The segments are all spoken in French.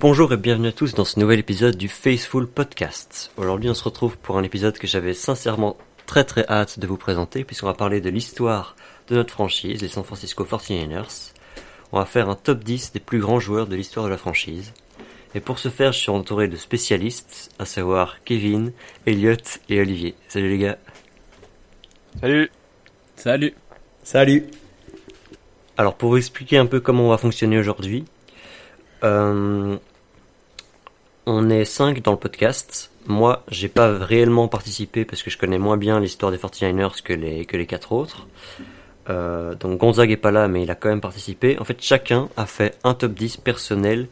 Bonjour et bienvenue à tous dans ce nouvel épisode du Faithful Podcast. Aujourd'hui on se retrouve pour un épisode que j'avais sincèrement très très hâte de vous présenter puisqu'on va parler de l'histoire de notre franchise, les San Francisco 49ers. On va faire un top 10 des plus grands joueurs de l'histoire de la franchise. Et pour ce faire, je suis entouré de spécialistes, à savoir Kevin, Elliot et Olivier. Salut les gars. Salut. Salut. Salut. Alors pour vous expliquer un peu comment on va fonctionner aujourd'hui, euh, on est 5 dans le podcast. Moi, j'ai pas réellement participé parce que je connais moins bien l'histoire des 49ers que les, que les 4 autres. Euh, donc Gonzague est pas là, mais il a quand même participé. En fait, chacun a fait un top 10 personnel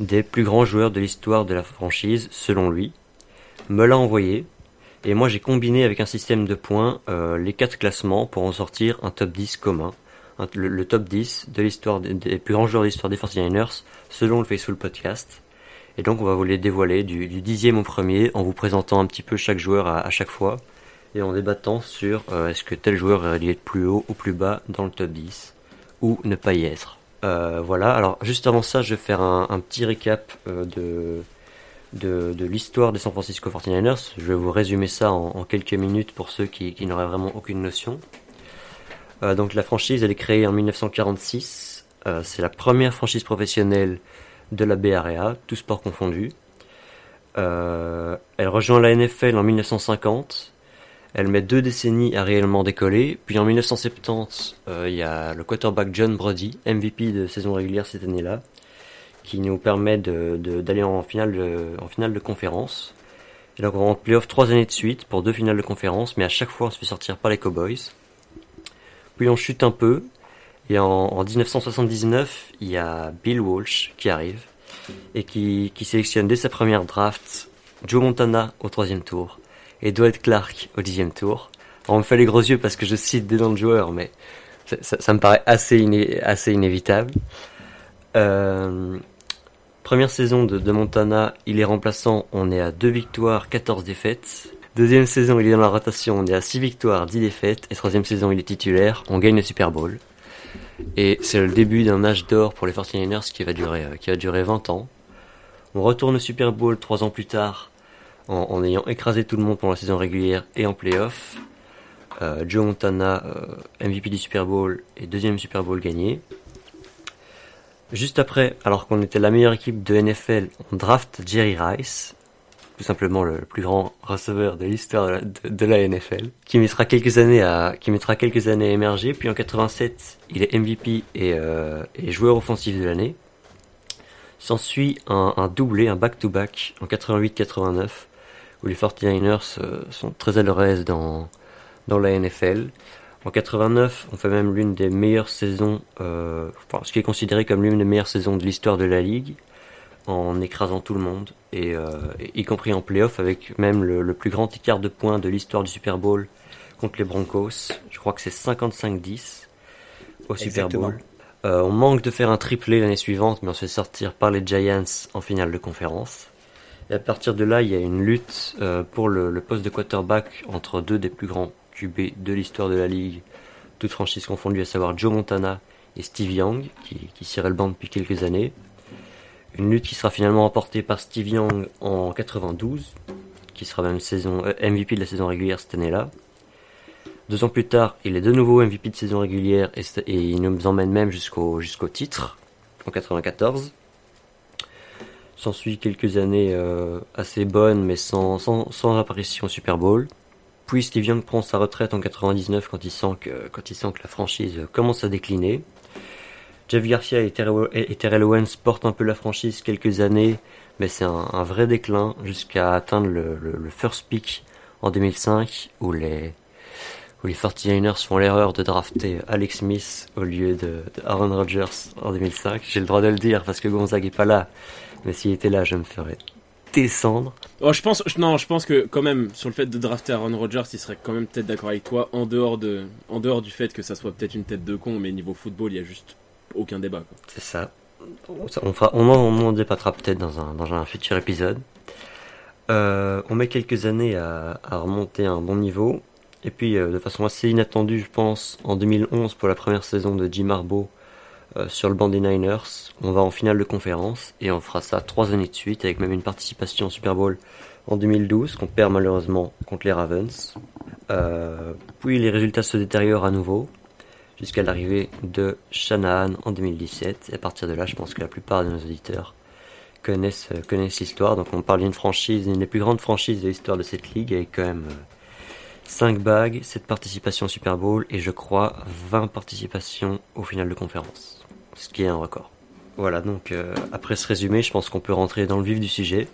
des plus grands joueurs de l'histoire de la franchise, selon lui. Me l'a envoyé. Et moi, j'ai combiné avec un système de points euh, les quatre classements pour en sortir un top 10 commun. le, top 10 de l'histoire des, plus grands joueurs de l'histoire des 49ers, selon le Faithful Podcast. Et donc, on va vous les dévoiler du, dixième au premier, en vous présentant un petit peu chaque joueur à, chaque fois et en débattant sur euh, est-ce que tel joueur est lié plus haut ou plus bas dans le top 10 ou ne pas y être. Euh, voilà, alors juste avant ça, je vais faire un, petit récap euh, de, de, l'histoire des San Francisco 49ers. Je vais vous résumer ça en, quelques minutes pour ceux qui, qui n'auraient vraiment aucune notion. donc la franchise, elle est créée en 1946. C'est la première franchise professionnelle de la Bay Area, tout sport confondu. elle rejoint la NFL en 1950 elle met deux décennies à réellement décoller. Puis en 1970, euh, il y a le quarterback John Brody, MVP de saison régulière cette année-là, qui nous permet d'aller en, finale de, en finale de conférence. Et donc on rentre playoff trois années de suite pour deux finales de conférence, mais à chaque fois on se fait sortir par les Cowboys. Puis on chute un peu, et en, en 1979, il y a Bill Walsh qui arrive, et qui, sélectionne dès sa première draft Joe Montana au troisième tour et Dwight Clark au dixième tour. on me fait les gros yeux parce que je cite des noms de joueurs, mais ça, me paraît assez, assez inévitable. Euh, première saison de, de, Montana, il est remplaçant, on est à 2 victoires, 14 défaites. Deuxième saison, il est dans la rotation, on est à 6 victoires, 10 défaites. Et troisième saison, il est titulaire, on gagne le Super Bowl. Et c'est le début d'un âge d'or pour les 49ers qui va durer, euh, qui va durer 20 ans. On retourne au Super Bowl 3 ans plus tard en, ayant écrasé tout le monde pendant la saison régulière et en playoff. Euh, Joe Montana, euh, MVP du Super Bowl et deuxième Super Bowl gagné. Juste après, alors qu'on était la meilleure équipe de NFL, on draft Jerry Rice, tout simplement le plus grand receveur de l'histoire de, la NFL, qui mettra quelques années à qui mettra quelques années à émerger. Puis en 87, il est MVP euh, et, joueur offensif de l'année. S'ensuit un, doublé, un back-to-back en 88-89 où les 49ers euh, sont très à l'aise dans, dans la NFL. En 89, on fait même l'une des meilleures saisons, euh, ce qui est considéré comme l'une des meilleures saisons de l'histoire de la ligue, en écrasant tout le monde, et, euh, y compris en playoff, avec même le, plus grand écart de points de l'histoire du Super Bowl contre les Broncos. Je crois que c'est 55-10 au Super Bowl. Euh, on manque de faire un triplé l'année suivante, mais on se fait sortir par les Giants en finale de conférence. Et à partir de là, il y a une lutte euh, pour le, poste de quarterback entre deux des plus grands QB de l'histoire de la ligue, toutes franchises confondues, à savoir Joe Montana et Steve Young, qui, qui cirait le banc depuis quelques années. Une lutte qui sera finalement remportée par Steve Young en 92, qui sera même euh, MVP de la saison régulière cette année-là. Deux ans plus tard, il est de nouveau MVP de saison régulière et, il nous emmène même jusqu'au titre en 94. S'ensuit quelques années euh, assez bonnes, mais sans, apparition au Super Bowl. Puis Steve Young prend sa retraite en 99 quand il sent que, quand il sent que la franchise commence à décliner. Jeff Garcia et Terrell, Owens portent un peu la franchise quelques années, mais c'est un, vrai déclin jusqu'à atteindre le, first pick en 2005 où les, où les 49ers font l'erreur de drafter Alex Smith au lieu de, de Aaron Rodgers en 2005. J'ai le droit de le dire parce que Gonzague est pas là, mais s'il était là, je me ferais descendre. Oh, je pense, non, je pense que quand même, sur le fait de drafter Aaron Rodgers, il serait quand même peut-être d'accord avec toi, en dehors, de, en dehors du fait que ça soit peut-être une tête de con, mais niveau football, il y a juste aucun débat. C'est ça. On, en, débattra peut-être dans un, futur épisode. Euh, on met quelques années à, remonter à un bon niveau. Et puis, euh, de façon assez inattendue, je pense, en 2011, pour la première saison de Jim Harbaugh, euh, sur le banc des Niners. On va en finale de conférence et on fera ça trois années de suite avec même une participation au Super Bowl en 2012 qu'on perd malheureusement contre les Ravens. Puis les résultats se détériorent à nouveau jusqu'à l'arrivée de Shanahan en 2017. Et à partir de là, je pense que la plupart de nos auditeurs connaissent, euh, connaissent l'histoire. Donc on parle d'une franchise, une des plus grandes franchises de l'histoire de cette ligue avec quand même 5 bagues, 7 participations au Super Bowl et je crois 20 participations au final de conférence. Ce qui est un record. Voilà, donc euh, après ce résumé, je pense qu'on peut rentrer dans le vif du sujet.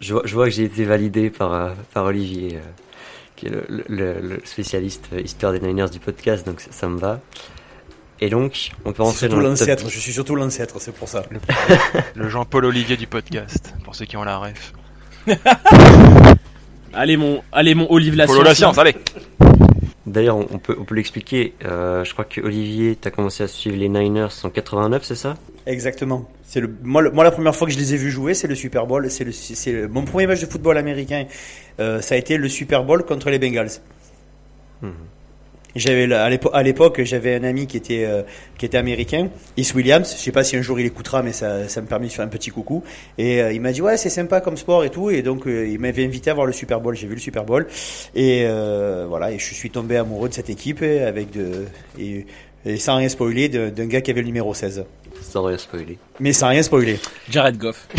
Je vois, je vois que j'ai été validé par, euh, par Olivier, euh, qui est le, le- le spécialiste euh, histoire des Niners du podcast, donc ça, ça me va. Et donc, on peut rentrer dans surtout le top l'ancêtre, 10. je suis surtout l'ancêtre, c'est pour ça. Le Jean-Paul Olivier du podcast, pour ceux qui ont la ref. Allez mon, allez mon Olive la Follow la science, allez D'ailleurs, on peut, on peut l'expliquer. Euh, je crois que Olivier, t'as commencé à suivre les Niners en 89, c'est ça? Exactement. C'est le moi, le- moi la première fois que je les ai vus jouer, c'est le Super Bowl. C'est le, c'est mon premier match de football américain. euh, ça a été le Super Bowl contre les Bengals. Mhm. J'avais à l'épo- à l'époque, j'avais un ami qui était euh, qui était américain, Is Williams. Je sais pas si un jour il écoutera, mais ça, ça me permet de faire un petit coucou. Et euh, il m'a dit ouais, c'est sympa comme sport et tout. Et donc euh, il m'avait invité à voir le Super Bowl. J'ai vu le Super Bowl et euh, voilà. Et je suis tombé amoureux de cette équipe et avec de et, et sans rien spoiler d'un gars qui avait le numéro 16. Sans rien spoiler. Mais sans rien spoiler. Jared Goff.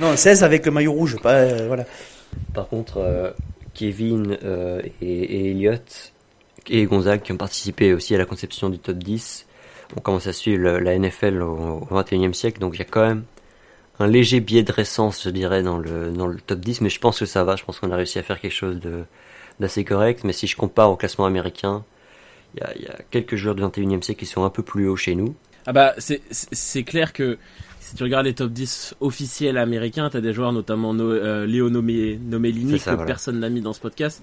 Non, 16 avec le maillot rouge, pas euh, voilà. Par contre, euh, Kevin euh, et, et Elliot et Gonzague qui ont participé aussi à la conception du top 10 ont commencé à suivre la NFL au, au 21e siècle, donc il y a quand même un léger biais de récence, je dirais, dans le, dans le top 10, mais je pense que ça va, je pense qu'on a réussi à faire quelque chose d'assez correct, mais si je compare au classement américain, il y a, y a quelques joueurs du 21e siècle qui sont un peu plus hauts chez nous. Ah bah c'est- c'est clair que si tu regardes les top 10 officiels américains, t'as des joueurs notamment no, euh, Léo Nomé, que voilà. personne n'a mis dans ce podcast.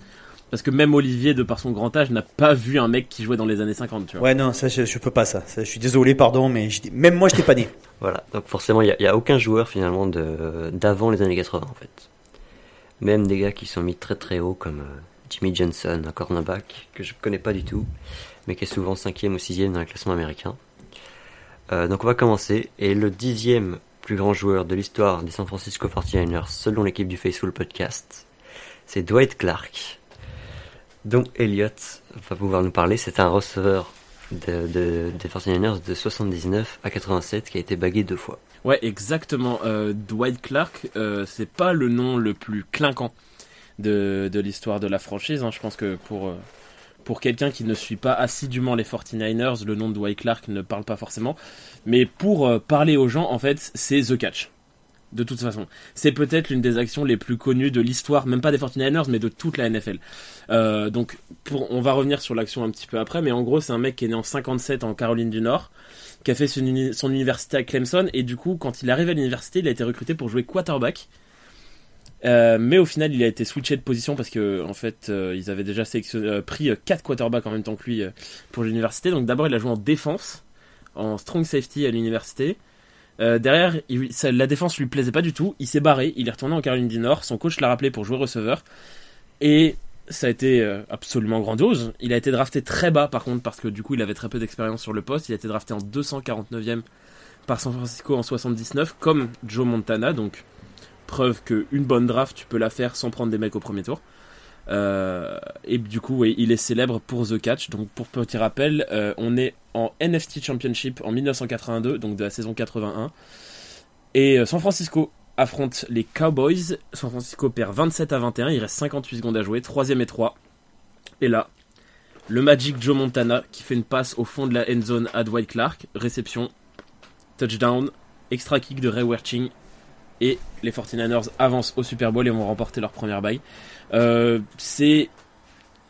Parce que même Olivier, de par son grand âge, n'a pas vu un mec qui jouait dans les années 50, tu vois. Ouais, non, ça je, je peux pas ça. Ça, Je suis désolé, pardon, mais même moi j'étais pas né. Voilà, donc forcément, il n'y a, aucun joueur finalement d'avant les années 80 en fait. Même des gars qui sont mis très très haut comme euh, Jimmy Johnson, un cornerback que je connais pas du tout, mais qui est souvent cinquième ou sixième dans le classement américain. Euh, donc on va commencer, et le dixième plus grand joueur de l'histoire des San Francisco 49ers, selon l'équipe du Faithful Podcast, c'est Dwight Clark, dont Elliott va pouvoir nous parler. C'est un receveur de, de- des 49ers de 79 à 87 qui a été bagué deux fois. Ouais, exactement. Euh, Dwight Clark, euh, c'est pas le nom le plus clinquant de, de l'histoire de la franchise. hein. Je pense que pour, euh, pour quelqu'un qui ne suit pas assidûment les 49ers, le nom de Dwight Clark ne parle pas forcément. Mais pour euh, parler aux gens, en fait, c'est The Catch. De toute façon, c'est peut-être l'une des actions les plus connues de l'histoire, même pas des 49ers, mais de toute la NFL. Euh, donc, on va revenir sur l'action un petit peu après, mais en gros, c'est un mec qui est né en 57 en Caroline du Nord, qui a fait son, son université à Clemson, et du coup, quand il arrive à l'université, il a été recruté pour jouer quarterback. Euh, mais au final, il a été switché de position parce que en fait, euh, ils avaient déjà sélectionné, euh, pris euh, quatre quarterbacks en même temps que lui pour l'université. Donc d'abord, il a joué en défense, en strong safety à l'université. Derrière, la défense lui plaisait pas du tout. Il s'est barré, il est retourné en Caroline du Nord. Son coach l'a rappelé pour jouer receveur. Et ça a été absolument grandiose. Il a été drafté très bas par contre parce que du coup il avait très peu d'expérience sur le poste. Il a été drafté en 249e par San Francisco en 79 comme Joe Montana. Donc preuve que une bonne draft tu peux la faire sans prendre des mecs au premier tour. Euh, et du coup il est célèbre pour The Catch. Donc pour petit rappel, euh, on est en NFC Championship en 1982, donc de la saison 81. Et euh, San Francisco affronte les Cowboys. San Francisco perd 27 à 21. Il reste 58 secondes à jouer. Troisième et 3. Et là, le Magic Joe Montana qui fait une passe au fond de la end zone à Dwight Clark. Réception, touchdown, extra kick de Ray Werching. Et les 49ers avancent au Super Bowl et vont remporter leur première bague. Euh, c'est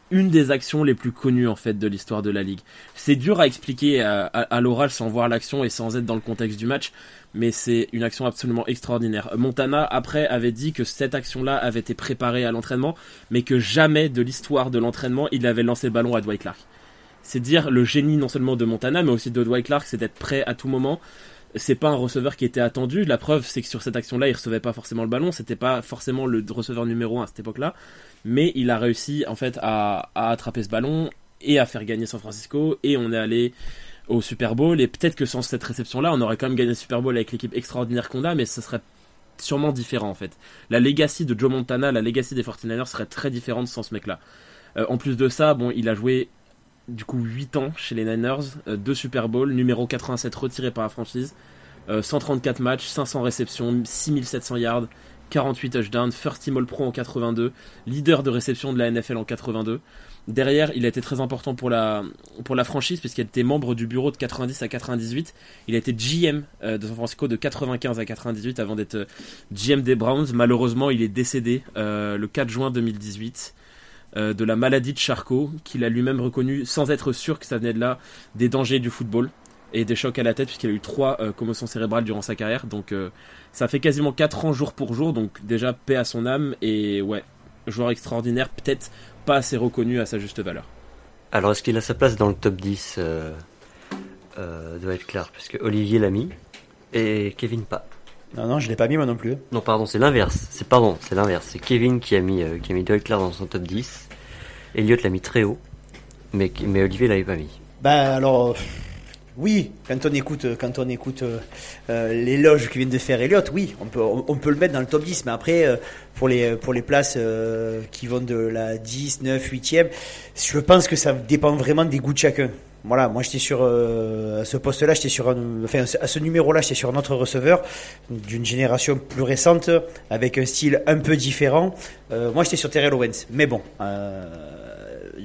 une des actions les plus connues en fait de l'histoire de la ligue. C'est dur à expliquer à, à- à l'oral sans voir l'action et sans être dans le contexte du match, mais c'est une action absolument extraordinaire. Montana après avait dit que cette action-là avait été préparée à l'entraînement, mais que jamais de l'histoire de l'entraînement il avait lancé le ballon à Dwight Clark. C'est dire le génie non seulement de Montana, mais aussi de Dwight Clark, c'est d'être prêt à tout moment. C'est pas un receveur qui était attendu. La preuve, c'est que sur cette action-là, il recevait pas forcément le ballon. C'était pas forcément le receveur numéro 1 à cette époque-là mais il a réussi en fait à, attraper ce ballon et à faire gagner San Francisco et on est allé au Super Bowl et peut-être que sans cette réception là on aurait quand même gagné le Super Bowl avec l'équipe extraordinaire qu'on a mais ce serait sûrement différent en fait. La legacy de Joe Montana, la legacy des 49ers serait très différente sans ce mec là. en plus de ça, bon, il a joué du coup 8 ans chez les Niners, 2 Super Bowl, numéro 87 retiré par la franchise, 134 matchs, 500 réceptions, 6700 yards, 48 touchdowns, first team All Pro en 82, leader de réception de la NFL en 82. Derrière, il a été très important pour la, pour la franchise puisqu'il était membre du bureau de 90 à 98. Il a été GM euh, de San Francisco de 95 à 98 avant d'être euh, GM des Browns. Malheureusement, il est décédé euh, le 4 juin 2018 de la maladie de Charcot qu'il a lui-même reconnu sans être sûr que ça venait de là des dangers du football et des chocs à la tête puisqu'il a eu trois commotions cérébrales durant sa carrière. Donc ça fait quasiment 4 ans jour pour jour. Donc déjà paix à son âme et ouais, joueur extraordinaire, peut-être pas assez reconnu à sa juste valeur. Alors est-ce qu'il a sa place dans le top 10 euh, euh, Doit être clair, parce que Olivier l'a mis et Kevin pas. Non, non, je l'ai pas mis moi non plus. Non, pardon, c'est l'inverse. C'est pardon, c'est l'inverse. C'est Kevin qui a mis euh, qui a mis Dwight Clark dans son top 10. Elliot l'a mis très haut, mais mais Olivier l'avait pas mis. Bah alors, oui, quand on écoute, quand on écoute euh, euh, l'éloge que vient de faire Elliott, oui, on peut, on, peut le mettre dans le top 10. Mais après, euh, pour les, pour les places qui vont de la 10, 9, 8e, je pense que ça dépend vraiment des goûts de chacun. Voilà, moi j'étais sur à ce poste-là, j'étais sur enfin à ce numéro-là, j'étais sur un autre receveur d'une génération plus récente avec un style un peu différent. moi j'étais sur Terrell Owens, mais bon.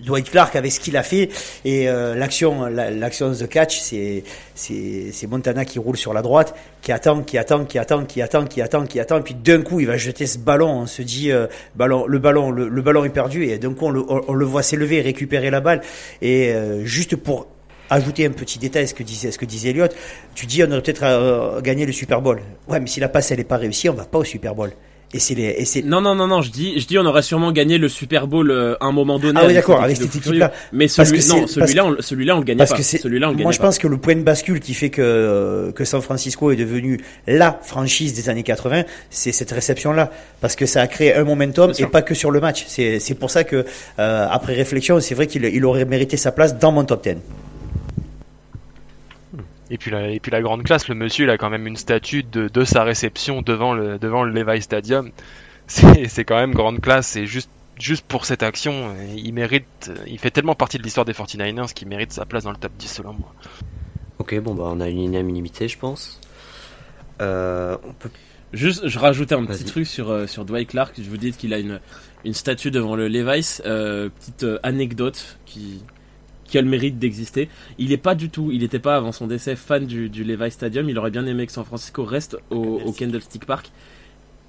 Dwight Clark avec ce qu'il a fait. Et euh, l'action l'action the catch c'est c'est Montana qui roule sur la droite qui attend qui attend qui attend qui attend qui attend qui attend. Puis d'un coup il va jeter ce ballon. On se dit euh, ballon le ballon le, ballon est perdu. Et d'un coup on le, on, le voit s'élever récupérer la balle. Et euh, juste pour ajouter un petit détail à ce que disait, ce que disait Elliott, tu dis on aurait peut-être gagné le Super Bowl. Ouais, mais si la passe elle n'est pas réussie, on va pas au Super Bowl. Et c'est les, et c'est... Non, non, non, non, je dis, je dis, on aurait sûrement gagné le Super Bowl euh, à un moment donné. Ah oui, d'accord, avec cette équipe-là. Mais celui, non, celui-là, on, celui-là, on le gagnait parce pas. Que celui-là, on le Moi, je pense que le point de bascule qui fait que, que San Francisco est devenu la franchise des années 80, c'est cette réception-là. Parce que ça a créé un momentum et pas que sur le match. C'est, c'est pour ça que, euh, après réflexion, c'est vrai qu'il il aurait mérité sa place dans mon top 10. Et puis, la, et puis la grande classe, le monsieur, il a quand même une statue de, de sa réception devant le, devant le Levi Stadium. C'est quand même grande classe et juste, juste pour cette action, il mérite, il fait tellement partie de l'histoire des 49ers qu'il mérite sa place dans le top 10 selon moi. Ok, bon bah on a une unanimité je pense. Euh, on peut... Juste, je rajoutais un petit truc sur, euh, sur Dwight Clark. Je vous dis qu'il a une, une statue devant le Levi's. Euh, petite euh, anecdote qui, qui a le mérite d'exister. Il n'est pas du tout, il n'était pas avant son décès fan du, du Levi Stadium. Il aurait bien aimé que San Francisco reste au, Candlestick Park.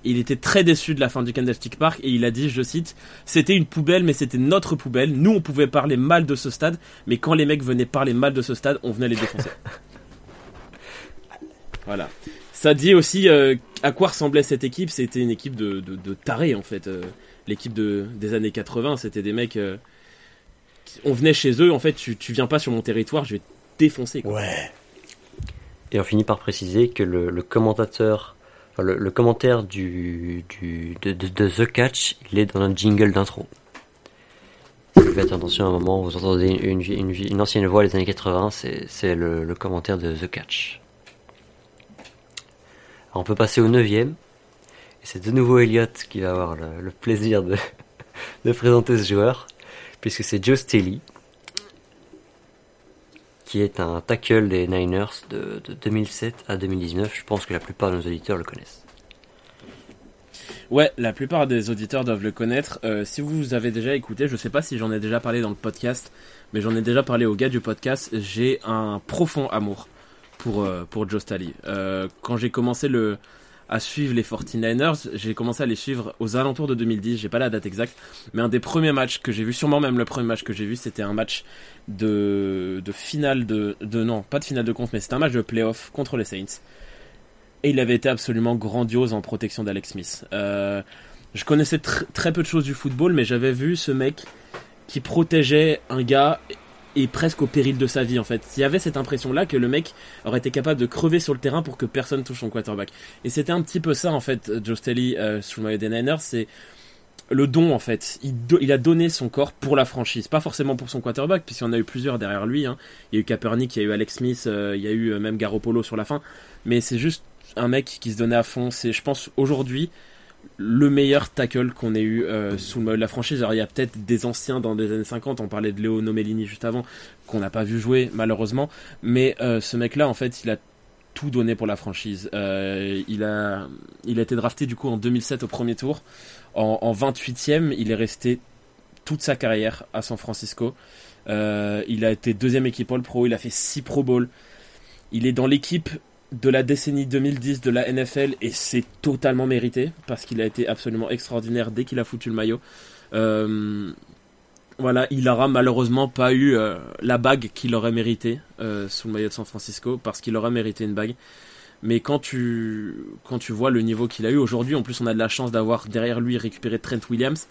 Il était très déçu de la fin du Candlestick Park et il a dit, je cite, c'était une poubelle mais c'était notre poubelle. Nous on pouvait parler mal de ce stade, mais quand les mecs venaient parler mal de ce stade, on venait les défoncer. voilà. Ça dit aussi euh, à quoi ressemblait cette équipe. C'était une équipe de, de, tarés en fait. Euh, l'équipe de, des années 80, c'était des mecs. Euh, on venait chez eux, en fait, tu, tu viens pas sur mon territoire, je vais te défoncer. Ouais. Et on finit par préciser que le, commentateur, le, commentaire du, du de, The Catch, il est dans un jingle d'intro. Si vous faites attention à un moment, vous entendez une, une, ancienne voix des années 80, c'est le, commentaire de The Catch. on peut passer au neuvième. Et c'est de nouveau Elliot qui va avoir le, plaisir de, de présenter ce joueur puisque c'est Joe Staley, qui est un tackle des Niners de, 2007 à 2019. Je pense que la plupart de nos auditeurs le connaissent. Ouais, la plupart des auditeurs doivent le connaître. Euh, si vous avez déjà écouté, je sais pas si j'en ai déjà parlé dans le podcast, mais j'en ai déjà parlé au gars du podcast. J'ai un profond amour pour, euh, pour Joe Staley. Euh, quand j'ai commencé le, à suivre les 49ers. J'ai commencé à les suivre aux alentours de 2010, j'ai pas la date exacte, mais un des premiers matchs que j'ai vu, sûrement même le premier match que j'ai vu, c'était un match de, de finale de, de, non, pas de finale de compte, mais c'était un match de playoff contre les Saints. Et il avait été absolument grandiose en protection d'Alex Smith. Euh, je connaissais très peu de choses du football, mais j'avais vu ce mec qui protégeait un gars et presque au péril de sa vie en fait. Il y avait cette impression là que le mec aurait été capable de crever sur le terrain pour que personne touche son quarterback. Et c'était un petit peu ça en fait, Joe Staley euh, sous le maillot des Niners, c'est le don en fait. Il, a donné son corps pour la franchise, pas forcément pour son quarterback, puisqu'il y en a eu plusieurs derrière lui. hein. Il y a eu Kaepernick, il y a eu Alex Smith, euh, il y a eu euh, même Garoppolo sur la fin. Mais c'est juste un mec qui se donnait à fond. C'est, je pense, aujourd'hui le meilleur tackle qu'on ait eu euh, sous le la franchise. Alors il y a peut-être des anciens dans les années 50, on parlait de Léo Nomellini juste avant, qu'on n'a pas vu jouer malheureusement. Mais euh, ce mec-là, en fait, il a tout donné pour la franchise. Euh, il, a, il a été drafté du coup en 2007 au premier tour. En, en 28e, il est resté toute sa carrière à San Francisco. Il a été deuxième équipe All Pro, il a fait 6 Pro Bowl. Il est dans l'équipe de la décennie 2010 de la NFL et c'est totalement mérité parce qu'il a été absolument extraordinaire dès qu'il a foutu le maillot. Euh, voilà, il aura malheureusement pas eu euh, la bague qu'il aurait mérité euh, sous le maillot de San Francisco parce qu'il aurait mérité une bague. Mais quand tu quand tu vois le niveau qu'il a eu aujourd'hui, en plus on a de la chance d'avoir derrière lui récupéré Trent Williams.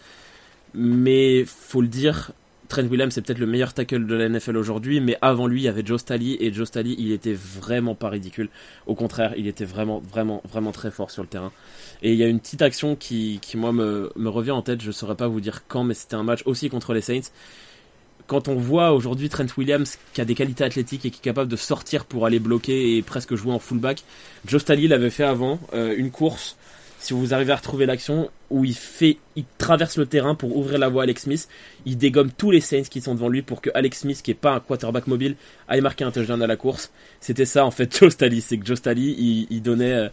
Mais faut le dire, Trent Williams c'est peut-être le meilleur tackle de la NFL aujourd'hui, mais avant lui il y avait Joe Staley et Joe Staley il était vraiment pas ridicule. Au contraire, il était vraiment vraiment vraiment très fort sur le terrain. Et il y a une petite action qui, qui moi me, me revient en tête, je saurais pas vous dire quand, mais c'était un match aussi contre les Saints. Quand on voit aujourd'hui Trent Williams qui a des qualités athlétiques et qui est capable de sortir pour aller bloquer et presque jouer en fullback, Joe Staley l'avait fait avant, euh, une course, si vous arrivez à retrouver l'action, où il fait, il traverse le terrain pour ouvrir la voie à Alex Smith, il dégomme tous les Saints qui sont devant lui pour que Alex Smith, qui est pas un quarterback mobile, aille marquer un touchdown à la course. C'était ça en fait Joe Staley, c'est que Joe Staley, il, donnait... euh,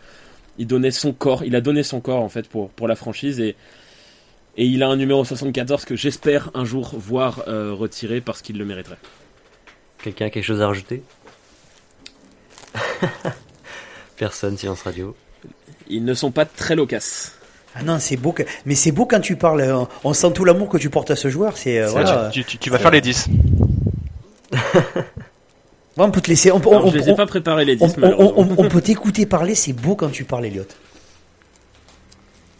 il donnait son corps, il a donné son corps en fait pour, pour la franchise et, et il a un numéro 74 que j'espère un jour voir euh, retiré parce qu'il le mériterait. Quelqu'un a quelque chose à rajouter? Personne, silence radio. Ils ne sont pas très loquaces. Ah non, c'est beau. que- Mais c'est beau quand tu parles. On sent tout l'amour que tu portes à ce joueur. C'est euh, voilà. tu, tu- tu vas faire les 10. Ouais, on peut te laisser. On, peut- Alors, on- je les ai on- pas préparés les 10 on- on- malheureusement. on- on peut t'écouter parler. C'est beau quand tu parles, Elliot.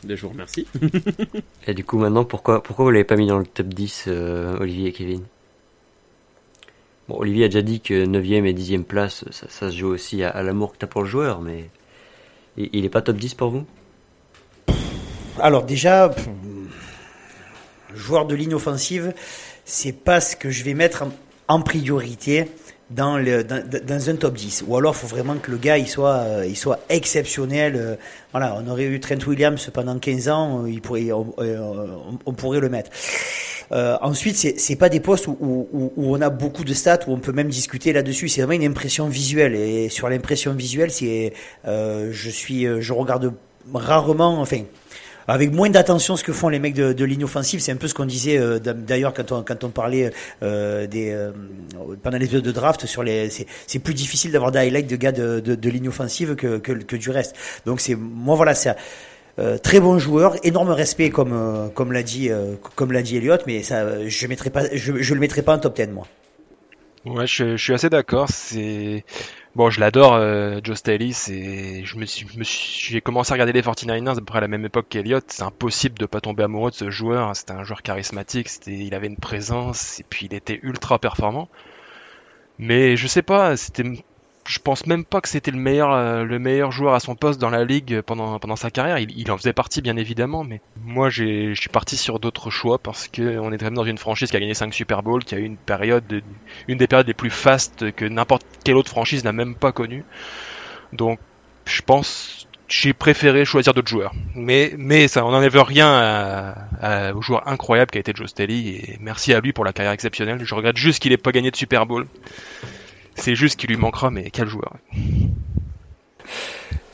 Je vous remercie. Et du coup, maintenant, pourquoi, pourquoi vous l'avez pas mis dans le top 10, euh, Olivier et Kevin? Bon, Olivier a déjà dit que 9ème et 10ème place, ça, ça se joue aussi à, à l'amour que t'as pour le joueur, mais il, il est pas top 10 pour vous? Alors déjà, joueur de ligne offensive, c'est pas ce que je vais mettre en priorité dans, le, dans, dans un top 10. Ou alors, il faut vraiment que le gars il soit, euh, il soit exceptionnel. euh, voilà, on aurait eu Trent Williams pendant 15 ans, euh, il pourrait, on, on- pourrait le mettre. Euh, ensuite, c'est c'est pas des postes où, où, où on a beaucoup de stats où on peut même discuter là-dessus. C'est vraiment une impression visuelle. Et sur l'impression visuelle, c'est, je suis, je regarde rarement, enfin, avec moins d'attention ce que font les mecs de, de ligne offensive. C'est un peu ce qu'on disait euh, d'ailleurs quand on, quand on parlait euh, des euh, pendant les épisodes de draft sur les. C'est c'est plus difficile d'avoir des highlights de gars de, de, de ligne offensive que, que, que du reste. Donc c'est moi voilà ça. Euh, très bon joueur, énorme respect comme euh, comme l'a dit euh, comme l'a dit Elliot, mais ça je mettrai pas je, je le mettrai pas en top 10 moi. Ouais, je, je suis assez d'accord. C'est bon, je l'adore, Joe Staley. C'est, je me suis, j'ai commencé à regarder les 49ers à peu près à la même époque qu'Eliott. C'est impossible de pas tomber amoureux de ce joueur. C'était un joueur charismatique. C'était, il avait une présence et puis il était ultra performant. Mais je sais pas, c'était, je pense même pas que c'était le meilleur, euh, le meilleur joueur à son poste dans la ligue pendant pendant sa carrière. Il, en faisait partie bien évidemment, mais moi j'ai, je suis parti sur d'autres choix parce que on est quand même dans une franchise qui a gagné 5 Super Bowls, qui a eu une période de, une des périodes les plus fastes que n'importe quelle autre franchise n'a même pas connue. Donc, je pense, j'ai préféré choisir d'autres joueurs. Mais, mais ça, on n'enlève rien à, à- au joueur incroyable qui a été Joe Staley et merci à lui pour la carrière exceptionnelle. Je regrette juste qu'il ait pas gagné de Super Bowl. C'est juste qu'il lui manquera, mais quel joueur.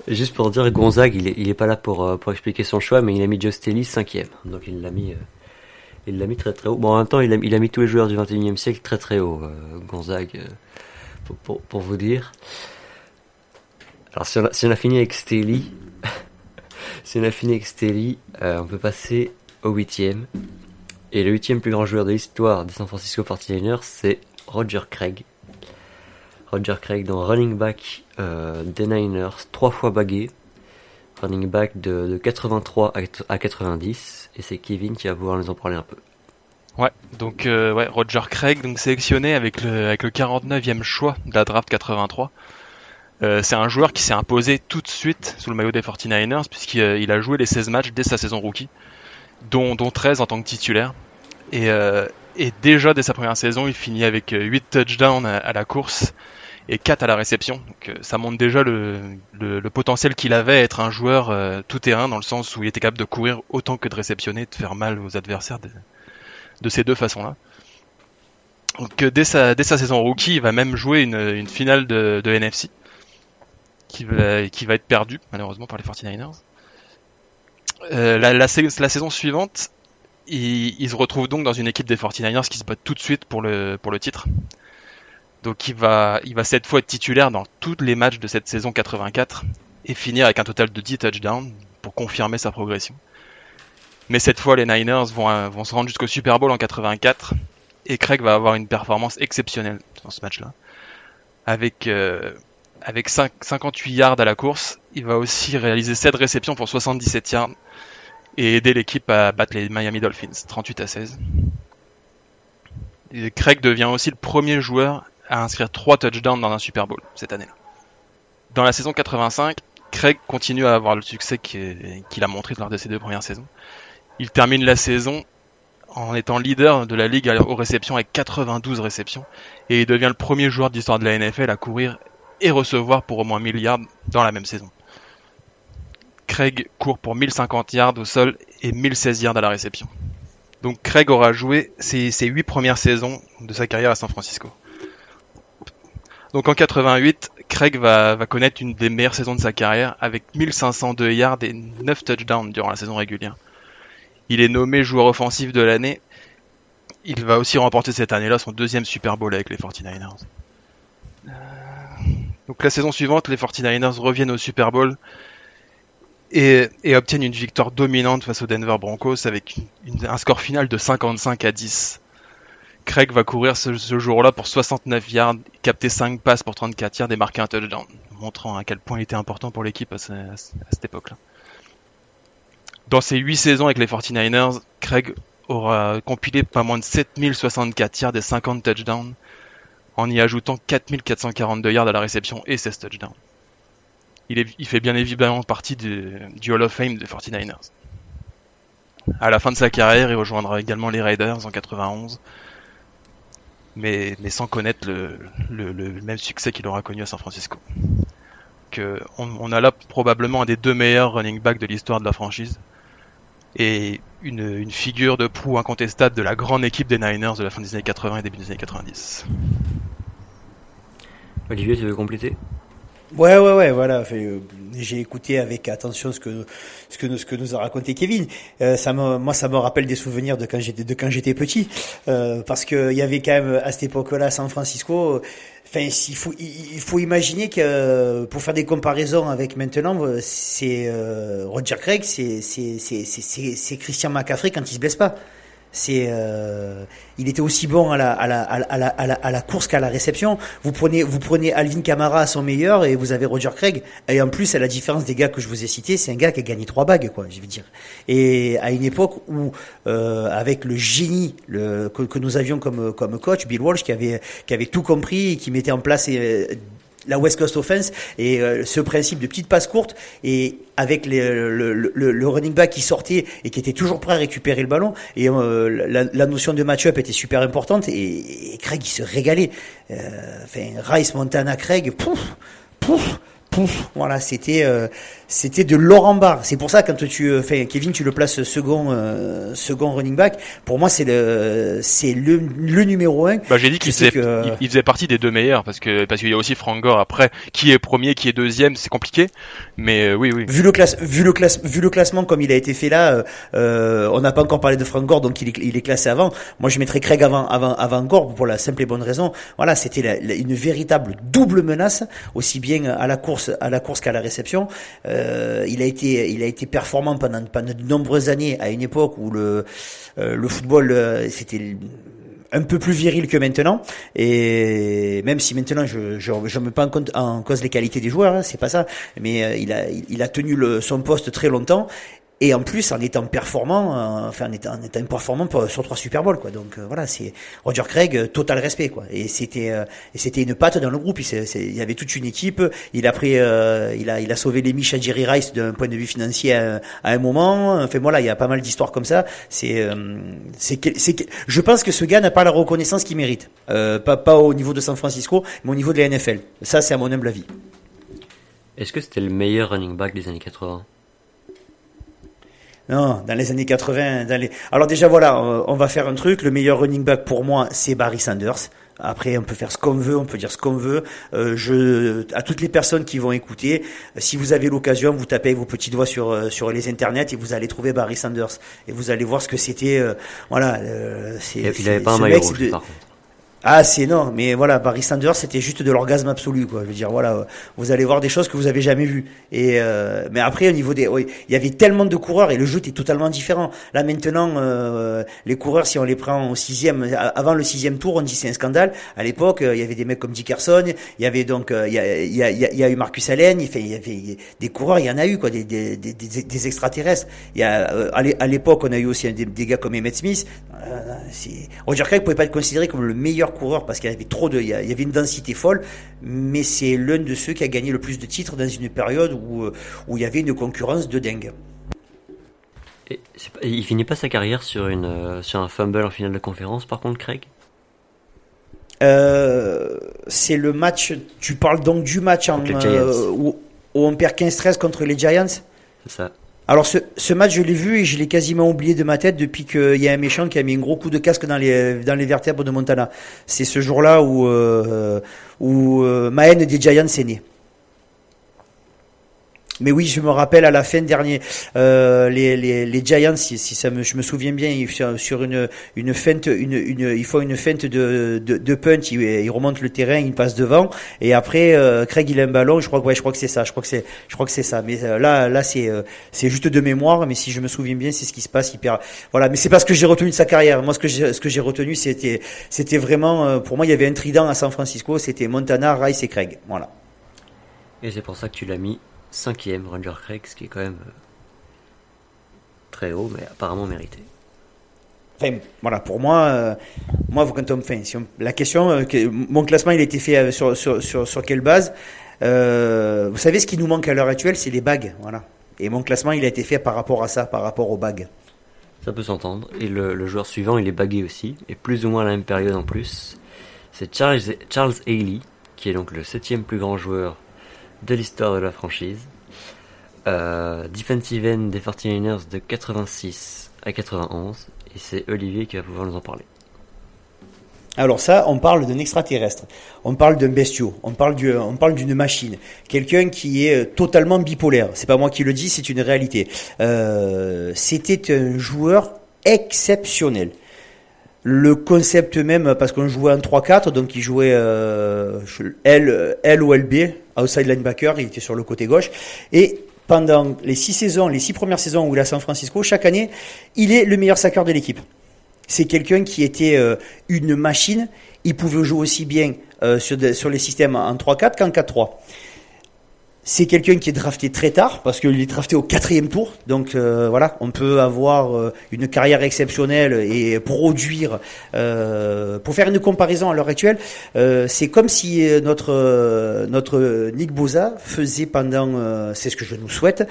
Juste pour dire, Gonzague, il est, pas là pour, euh, pour expliquer son choix, mais il a mis Staley 5ème. Donc il l'a mis, euh, il l'a mis très très haut. Bon, en même temps, il a, mis tous les joueurs du 21e siècle très très haut, euh, Gonzague, pour, vous dire. Alors si on a, fini avec Staley, si on a fini avec euh, on peut passer au huitième. Et le huitième plus grand joueur de l'histoire des San Francisco 49ers, c'est Roger Craig. Roger Craig dans running back euh, des Niners, trois fois bagué. Running back de, de 83 à, à 90. Et c'est Kevin qui va pouvoir nous en parler un peu. Ouais, donc euh, ouais, Roger Craig, donc sélectionné avec le, avec le 49e choix de la draft 83. Euh, c'est un joueur qui s'est imposé tout de suite sous le maillot des 49ers puisqu'il euh, a joué les 16 matchs dès sa saison rookie. dont, dont 13 en tant que titulaire. Et, et déjà dès sa première saison, il finit avec 8 touchdowns à la course et 4 à la réception. Donc, euh, ça montre déjà le, le, le potentiel qu'il avait à être un joueur euh, tout terrain dans le sens où il était capable de courir autant que de réceptionner, de faire mal aux adversaires de, de ces deux façons-là. Donc euh, dès sa, dès sa saison rookie, il va même jouer une, une finale de, de NFC qui va, qui va être perdue malheureusement par les 49ers. Euh, la, la, la saison suivante, il, il, se retrouve donc dans une équipe des 49ers qui se bat tout de suite pour le, pour le titre. Donc il va, cette fois être titulaire dans tous les matchs de cette saison 84 et finir avec un total de 10 touchdowns pour confirmer sa progression. Mais cette fois, les Niners vont, vont se rendre jusqu'au Super Bowl en 84 et Craig va avoir une performance exceptionnelle dans ce match-là. Avec, euh, avec 5, 58 yards à la course, il va aussi réaliser 7 réceptions pour 77 yards et aider l'équipe à battre les Miami Dolphins 38 à 16. Et Craig devient aussi le premier joueur à inscrire 3 touchdowns dans un Super Bowl cette année-là. Dans la saison 85, Craig continue à avoir le succès qu'il a montré lors de ses deux premières saisons. Il termine la saison en étant leader de la ligue aux réceptions avec 92 réceptions et il devient le premier joueur de l'histoire de la NFL à courir et recevoir pour au moins 1000 yards dans la même saison. Craig court pour 1050 yards au sol et 1016 yards à la réception. Donc Craig aura joué ses, ses 8 premières saisons de sa carrière à San Francisco. Donc en 88, Craig va, connaître une des meilleures saisons de sa carrière avec 1502 yards et 9 touchdowns durant la saison régulière. Il est nommé joueur offensif de l'année. Il va aussi remporter cette année-là son deuxième Super Bowl avec les 49ers. Donc la saison suivante, les 49ers reviennent au Super Bowl et, obtiennent une victoire dominante face aux Denver Broncos avec un score final de 55 à 10. Craig va courir ce, jour-là pour 69 yards, capter 5 passes pour 34 yards et marquer un touchdown, montrant à quel point il était important pour l'équipe à, cette époque-là. Dans ses 8 saisons avec les 49ers, Craig aura compilé pas moins de 7064 yards et 50 touchdowns, en y ajoutant 4442 yards à la réception et 16 touchdowns. Il fait bien évidemment partie du, du, Hall of Fame des 49ers. À la fin de sa carrière, il rejoindra également les Raiders en 91, mais, mais sans connaître le, le, le même succès qu'il aura connu à San Francisco. Que on, on, a là probablement un des deux meilleurs running backs de l'histoire de la franchise et une, une, figure de proue incontestable de la grande équipe des Niners de la fin des années 80 et début des années 90. Olivier, tu veux compléter? Ouais, ouais, ouais, voilà. Euh, j'ai écouté avec attention ce que ce que, ce que nous a raconté Kevin. Euh, ça me, moi, ça me rappelle des souvenirs de quand j'étais de quand j'étais petit, euh, parce que il y avait quand même à cette époque-là, San Francisco. Enfin, il faut il faut imaginer que pour faire des comparaisons avec maintenant, c'est euh, Roger Craig, c'est c'est c'est c'est Christian McCaffrey quand il se blesse pas. C'est, euh, il était aussi bon à la, à la, à la, à la, à la course qu'à la réception. Vous prenez, vous prenez Alvin Kamara à son meilleur et vous avez Roger Craig. Et en plus, à la différence des gars que je vous ai cités, c'est un gars qui a gagné trois bagues, quoi, je veux dire. Et à une époque où, euh, avec le génie le, que, que, nous avions comme, comme coach, Bill Walsh, qui avait, qui avait tout compris et qui mettait en place euh, la West Coast Offense et euh, ce principe de petite passe courte et avec les, le, le, le, running back qui sortait et qui était toujours prêt à récupérer le ballon et euh, la, la, notion de match-up était super importante et, et, Craig il se régalait. Euh, enfin Rice Montana Craig, pouf, pouf, pouf, voilà c'était euh, c'était de l'or en barre. C'est pour ça quand tu fais Kevin, tu le places second euh, second running back. Pour moi, c'est le c'est le, le numéro un. Bah j'ai dit qu'il faisait que... il, faisait partie des deux meilleurs parce que parce qu'il y a aussi Frank Gore après qui est premier, qui est deuxième, c'est compliqué. Mais euh, oui oui. Vu le classe vu le classe vu le classement comme il a été fait là, euh, on n'a pas encore parlé de Frank Gore donc il est, il est classé avant. Moi je mettrais Craig avant avant avant Gore pour la simple et bonne raison. Voilà, c'était une véritable double menace aussi bien à la course à la course qu'à la réception. Euh, il a été, il a été performant pendant, pendant de nombreuses années à une époque où le, euh, le football euh, c'était un peu plus viril que maintenant. Et même si maintenant je je, je mets pas en, compte, en cause les qualités des joueurs hein, c'est pas ça. Mais euh, il a il a tenu le, son poste très longtemps et en plus en étant performant, euh, enfin en étant, en étant performant pour- sur trois Super Bowls quoi. Donc euh, voilà, c'est Roger Craig, euh, total respect quoi. Et c'était euh, c'était une patte dans le groupe. Il, il y avait toute une équipe. Il a pris, il a il a sauvé les miches à Jerry Rice d'un point de vue financier à, un moment. Enfin voilà, il y a pas mal d'histoires comme ça. C'est c'est je pense que ce gars n'a pas la reconnaissance qu'il mérite. Pas pas au niveau de San Francisco, mais au niveau de la NFL. Ça c'est à mon humble avis. Est-ce que c'était le meilleur running back des années 80 Non, dans les années 80, dans les... Alors déjà voilà, on va faire un truc. Le meilleur running back pour moi, c'est Barry Sanders. Après, on peut faire ce qu'on veut, on peut dire ce qu'on veut. Euh, je, à toutes les personnes qui vont écouter, si vous avez l'occasion, vous tapez vos petits doigts sur euh, sur les internets et vous allez trouver Barry Sanders et vous allez voir ce que c'était. euh, voilà, euh, c'est. Il avait pas un maillot mec, c'est rouge, de- par contre. Ah, c'est énorme, mais voilà, Barry Sanders, c'était juste de l'orgasme absolu, quoi. Je veux dire, voilà, vous allez voir des choses que vous avez jamais vues. Et euh, mais après, au niveau des, il y avait tellement de coureurs et le jeu était totalement différent. Là maintenant, euh, les coureurs, si on les prend au sixième, avant le sixième tour, on dit c'est un scandale. À l'époque, euh, il y avait des mecs comme Dickerson, il y avait donc, euh, il y, a, il y, a, il y a- eu Marcus Allen, il, y avait des coureurs, il y en a eu, quoi, des, des, des, extraterrestres. Il y a, euh, à l'é- à l'époque, on a eu aussi des, gars comme Emmett Smith. Roger Craig pouvait pas être considéré comme le meilleur coureur parce qu'il y avait trop de, il y avait une densité folle, mais c'est l'un de ceux qui a gagné le plus de titres dans une période où, euh, où il y avait une concurrence de dingue. Et il finit pas sa carrière sur une euh, sur un fumble en finale de conférence, par contre, Craig? Euh, c'est le match, tu parles donc du match en, euh, où, où on perd 15-13 contre les Giants? C'est ça. Alors ce, ce match, je l'ai vu et je l'ai quasiment oublié de ma tête depuis qu'il y a un méchant qui a mis un gros coup de casque dans les, dans les vertèbres de Montana. C'est ce jour-là où, euh, où euh, ma haine des Giants est née. Mais oui, je me rappelle à la fin dernier, euh, les, les, les Giants, si, si ça me, je me souviens bien, ils, sur, une, une feinte, une, une, ils font une feinte de, de, de punch, ils, ils remontent le terrain, ils passent devant, et après euh, Craig il a un ballon, je crois que ouais, je crois que c'est ça, je crois que c'est, je crois que c'est ça. Mais euh, là, là c'est, euh, c'est juste de mémoire, mais si je me souviens bien, c'est ce qui se passe. Il perd, voilà. Mais c'est pas ce que j'ai retenu de sa carrière. Moi, ce que j'ai, ce que j'ai retenu, c'était, c'était vraiment, euh, pour moi, il y avait un trident à San Francisco, c'était Montana, Rice et Craig. Voilà. Et c'est pour ça que tu l'as mis cinquième, Roger Craig, ce qui est quand même euh, très haut, mais apparemment mérité. Enfin, voilà, pour moi, euh, moi, quand on me fait, si la question, euh, que- mon classement, il a été fait euh, sur, sur, sur, sur quelle base Euh, Vous savez, ce qui nous manque à l'heure actuelle, c'est les bagues, voilà. Et mon classement, il a été fait par rapport à ça, par rapport aux bagues. Ça peut s'entendre. Et le, le joueur suivant, il est bagué aussi, et plus ou moins à la même période en plus. C'est Charles, Charles Haley, qui est donc le septième plus grand joueur de l'histoire de la franchise. Euh, defensive end des 49ers de 86 à 91. Et c'est Olivier qui va pouvoir nous en parler. Alors ça, on parle d'un extraterrestre, on parle d'un bestiau, on parle d'une machine, quelqu'un qui est euh, totalement bipolaire. C'est pas moi qui le dis, c'est une réalité. Euh, C'était un joueur exceptionnel. Le concept même, parce qu'on jouait en 3-4, donc il jouait euh, L, L ou LB, outside linebacker, il était sur le côté gauche, et pendant les six saisons, les six premières saisons où il est à San Francisco, chaque année, il est le meilleur saqueur de l'équipe. C'est quelqu'un qui était euh, une machine. Il pouvait jouer aussi bien euh, sur, de- sur les systèmes en 3-4 qu'en 4-3. C'est quelqu'un qui est drafté très tard parce qu'il est drafté au quatrième tour. Donc euh, voilà, on peut avoir euh, une carrière exceptionnelle et produire. euh, pour faire une comparaison à l'heure actuelle, c'est comme si notre notre Nick Boza faisait pendant, c'est ce que je nous souhaite,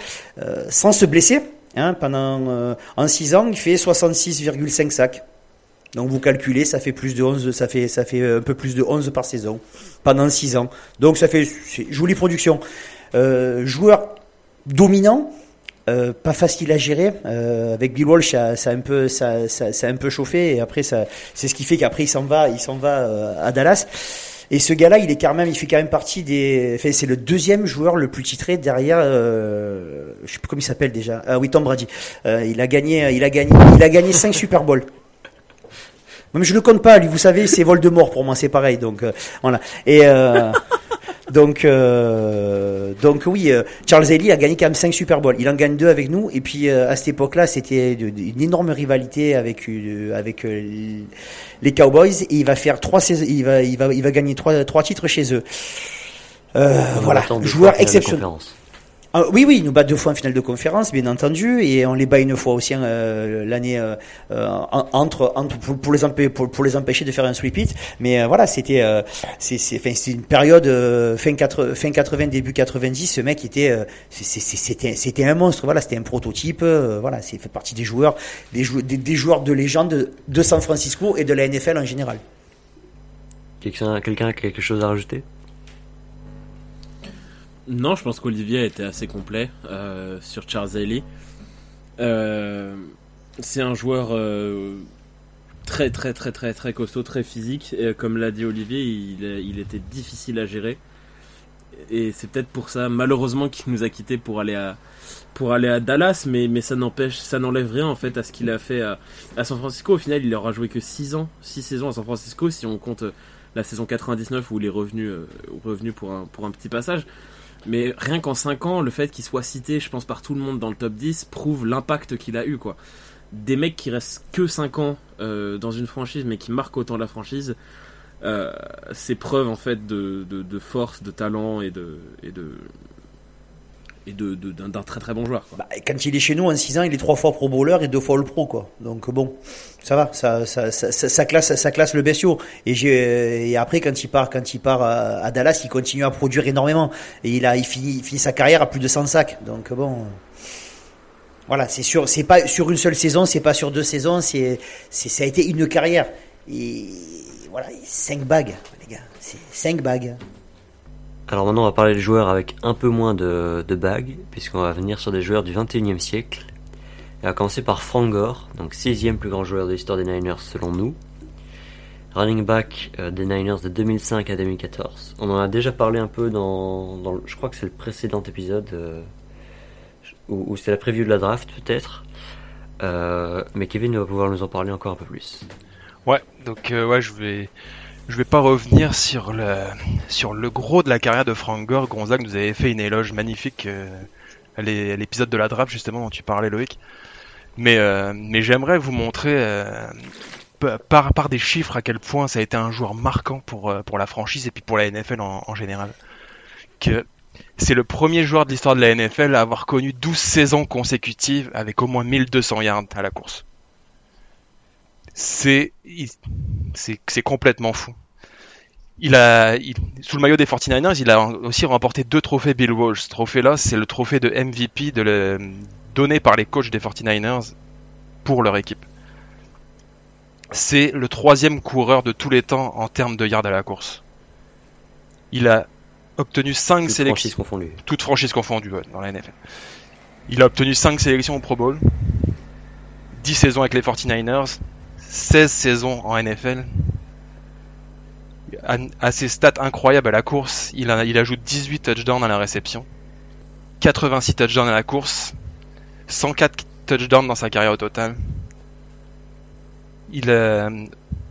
sans se blesser. Hein, pendant en 6 ans, il fait 66,5 sacs. Donc vous calculez, ça fait plus de 11, ça fait ça fait un peu plus de 11 par saison pendant 6 ans. Donc ça fait jolie production. Euh, joueur dominant, euh, pas facile à gérer. Euh, avec Bill Walsh, ça, ça a un peu ça, ça, ça a un peu chauffé et après ça c'est ce qui fait qu'après il s'en va, il s'en va euh, à Dallas. Et ce gars-là, il est quand même, il fait quand même partie des. Enfin, c'est le deuxième joueur le plus titré derrière. Euh, je sais plus comment il s'appelle déjà. Ah oui, Tom Brady. Euh, il a gagné, il a gagné, il a gagné cinq Super Bowls. Même je le compte pas, lui. Vous savez, c'est Voldemort pour moi, c'est pareil. Donc voilà. Et donc euh, donc oui, euh, Charles Haley a gagné quand même cinq Super Bowls. Il en gagne deux avec nous. Et puis euh, à cette époque-là, c'était une énorme rivalité avec euh, avec euh, les Cowboys. Et il va faire trois saisons. Il va il va il va gagner trois trois titres chez eux. Euh, voilà, joueur exceptionnel. Ah, oui, oui, ils nous battent deux fois en finale de conférence, bien entendu, et on les bat une fois aussi euh, l'année euh, euh, en- entre, entre pour, les empêcher de faire un sweep it. Mais voilà, c'était c'est c'est une période fin 80, fin 80 début 90. Ce mec était c'était un monstre. Voilà, c'était un prototype. voilà, c'est fait partie des joueurs des, jou- des, des joueurs de légende de San Francisco et de la NFL en général. Quelqu'un quelqu'un a quelque chose à rajouter? Non, je pense qu'Olivier était assez complet euh, sur Charles Haley. Euh, c'est un joueur euh, très très très très très costaud, très physique. Et, comme l'a dit Olivier, il, était difficile à gérer. Et c'est peut-être pour ça, malheureusement, qu'il nous a quittés pour aller à pour aller à Dallas, mais, mais ça n'empêche, ça n'enlève rien en fait à ce qu'il a fait à, San Francisco. Au final, il aura joué que 6 ans, 6 saisons à San Francisco, si on compte la saison 99 où il est revenu, revenu pour, un, pour un petit passage. Mais rien qu'en 5 ans, le fait qu'il soit cité, je pense, par tout le monde dans le top 10, prouve l'impact qu'il a eu, quoi. Des mecs qui restent que 5 ans euh, dans une franchise, mais qui marquent autant la franchise, euh, c'est preuve, en fait, de, de, de force, de talent et de. Et de et de, d'un, très très bon joueur. Bah, quand il est chez nous en 6 ans, il est trois fois pro bowler et deux fois le pro quoi. Donc bon, ça va, ça classe ça classe le. Et j'ai et après quand il part quand il part à, Dallas, il continue à produire énormément et il a il finit sa carrière à plus de 100 sacs. Donc bon voilà, c'est sûr, c'est pas sur une seule saison, c'est pas sur deux saisons, c'est ça a été une carrière. Et voilà, cinq bagues les gars, c'est cinq bagues. Alors maintenant, on va parler de joueurs avec un peu moins de, de bagues, puisqu'on va venir sur des joueurs du 21e siècle. Et on va commencer par Frank Gore, donc sixième plus grand joueur de l'histoire des Niners selon nous. Running back euh, des Niners de 2005 à 2014. On en a déjà parlé un peu dans, je crois que c'est le précédent épisode, euh, où, où c'est la preview de la draft peut-être. Euh, mais Kevin va pouvoir nous en parler encore un peu plus. Ouais, donc ouais, je vais je vais pas revenir sur le sur le gros de la carrière de Frank Gore. Gonzague nous avait fait une éloge magnifique euh, l'épisode de la draft justement dont tu parlais Loïc. Mais euh, mais j'aimerais vous montrer euh, par par des chiffres à quel point ça a été un joueur marquant pour euh, pour la franchise et puis pour la NFL en, en général. Que c'est le premier joueur de l'histoire de la NFL à avoir connu 12 saisons consécutives avec au moins 1200 yards à la course. C'est c'est complètement fou. Il a, il- sous le maillot des 49ers, il a aussi remporté deux trophées Bill Walsh. Ce trophée-là, c'est le trophée de MVP de le, donné par les coachs des 49ers pour leur équipe. C'est le troisième coureur de tous les temps en termes de yards à la course. Il a obtenu cinq Toutes sélections franchises confondues. toutes franchises confondues ouais, dans la NFL. Il a obtenu 5 sélections au Pro Bowl, 10 saisons avec les 49ers, 16 saisons en NFL. À, ses stats incroyables à la course, il, ajoute 18 touchdowns à la réception, 86 touchdowns à la course, 104 touchdowns dans sa carrière au total. A-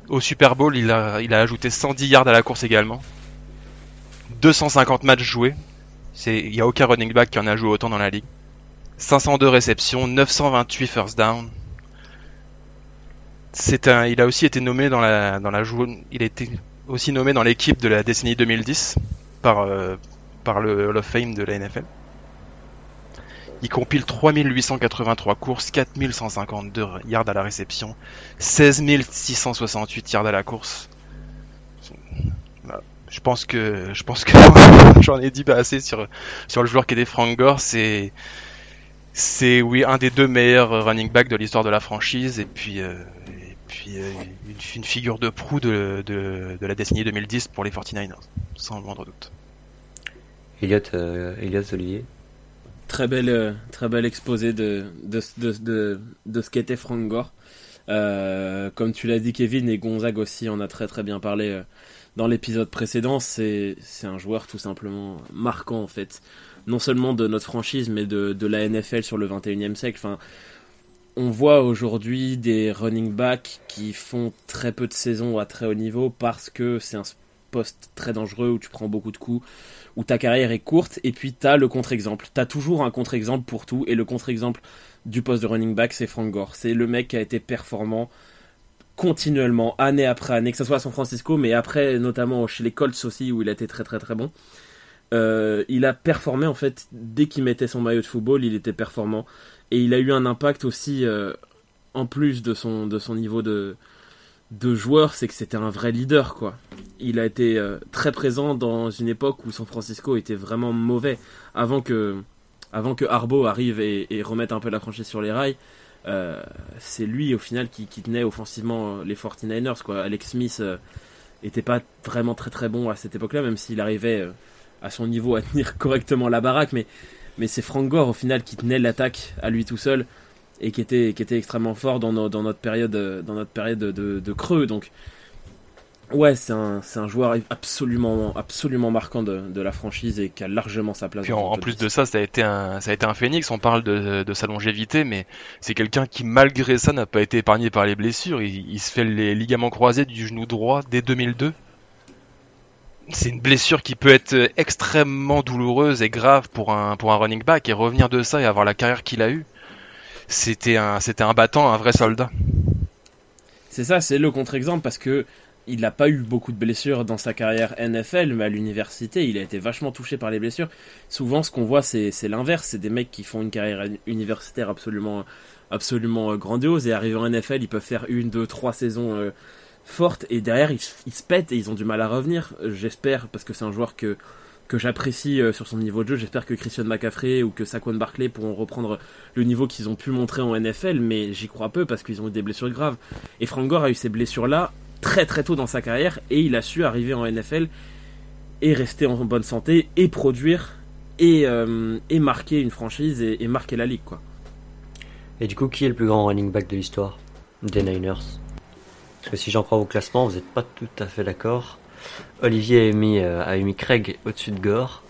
au Super Bowl, il a, il a ajouté 110 yards à la course également. 250 matchs joués, il y a aucun running back qui en a joué autant dans la ligue. 502 réceptions, 928 first down. C'est un, il a aussi été nommé dans la, dans la il a été aussi nommé dans l'équipe de la décennie 2010 par, euh, par le Hall of Fame de la NFL. Il compile 3883 courses, 4152 yards à la réception, 16 668 yards à la course. Je pense que, je pense que j'en ai dit pas assez sur, sur le joueur qui était Frank Gore. C'est, c'est oui un des deux meilleurs running backs de l'histoire de la franchise et puis euh, puis euh, une, une figure de proue de, de, de la décennie 2010 pour les 49ers sans le moindre doute. Elliot, euh, Elliot Olivier. Très bel, euh, très bel exposé de, de, de, de, de ce qu'était Frank Gore. Euh, comme tu l'as dit, Kevin, et Gonzague aussi, on a très très bien parlé euh, dans l'épisode précédent. C'est c'est un joueur tout simplement marquant en fait. Non seulement de notre franchise, mais de, de la NFL sur le 21e siècle. Enfin, on voit aujourd'hui des running backs qui font très peu de saisons à très haut niveau parce que c'est un poste très dangereux où tu prends beaucoup de coups, où ta carrière est courte, et puis tu as le contre-exemple. Tu as toujours un contre-exemple pour tout, et le contre-exemple du poste de running back, c'est Frank Gore. C'est le mec qui a été performant continuellement, année après année, que ce soit à San Francisco, mais après, notamment chez les Colts aussi, où il a été très très très bon. euh, il a performé en fait dès qu'il mettait son maillot de football, il était performant et il a eu un impact aussi euh, en plus de son de son niveau de de joueur, c'est que c'était un vrai leader quoi. Il a été euh, très présent dans une époque où San Francisco était vraiment mauvais avant que avant que arrive et, et remette un peu la franchise sur les rails. Euh, c'est lui au final qui, tenait offensivement les 49ers quoi. Alex Smith était pas vraiment très très bon à cette époque-là, même s'il arrivait à son niveau à tenir correctement la baraque, mais mais c'est Frank Gore au final qui tenait l'attaque à lui tout seul et qui était qui était extrêmement fort dans, notre période euh, dans notre période de, de- de creux. Donc ouais, c'est un un joueur absolument absolument marquant de, de la franchise et qui a largement sa place. Puis en, plus 10. de ça, ça a été un, ça a été un phénix. On parle de, de sa longévité, mais c'est quelqu'un qui, malgré ça, n'a pas été épargné par les blessures. Il, il se fait les ligaments croisés du genou droit dès 2002. C'est une blessure qui peut être extrêmement douloureuse et grave pour un, pour un running back et revenir de ça et avoir la carrière qu'il a eue. C'était un, c'était un battant, un vrai soldat. C'est ça, c'est le contre-exemple parce que il n'a pas eu beaucoup de blessures dans sa carrière NFL, mais à l'université, il a été vachement touché par les blessures. Souvent, ce qu'on voit, c'est c'est l'inverse. C'est des mecs qui font une carrière universitaire absolument, absolument euh, grandiose et arrivent en NFL, ils peuvent faire une, deux, trois saisons euh, fortes et derrière, ils, se- pètent et ils ont du mal à revenir. J'espère, parce que c'est un joueur que que j'apprécie euh, sur son niveau de jeu. J'espère que Christian McCaffrey ou que Saquon Barkley pourront reprendre le niveau qu'ils ont pu montrer en NFL, mais j'y crois peu parce qu'ils ont eu des blessures graves. Et Frank Gore a eu ces blessures-là très très tôt dans sa carrière et il a su arriver en NFL et rester en bonne santé et produire et, euh, et marquer une franchise et, et marquer la ligue quoi. Et du coup, qui est le plus grand running back de l'histoire des Niners? Parce que si j'en crois au classement, vous n'êtes pas tout à fait d'accord. Olivier a mis, euh, a mis Craig au-dessus de Gore.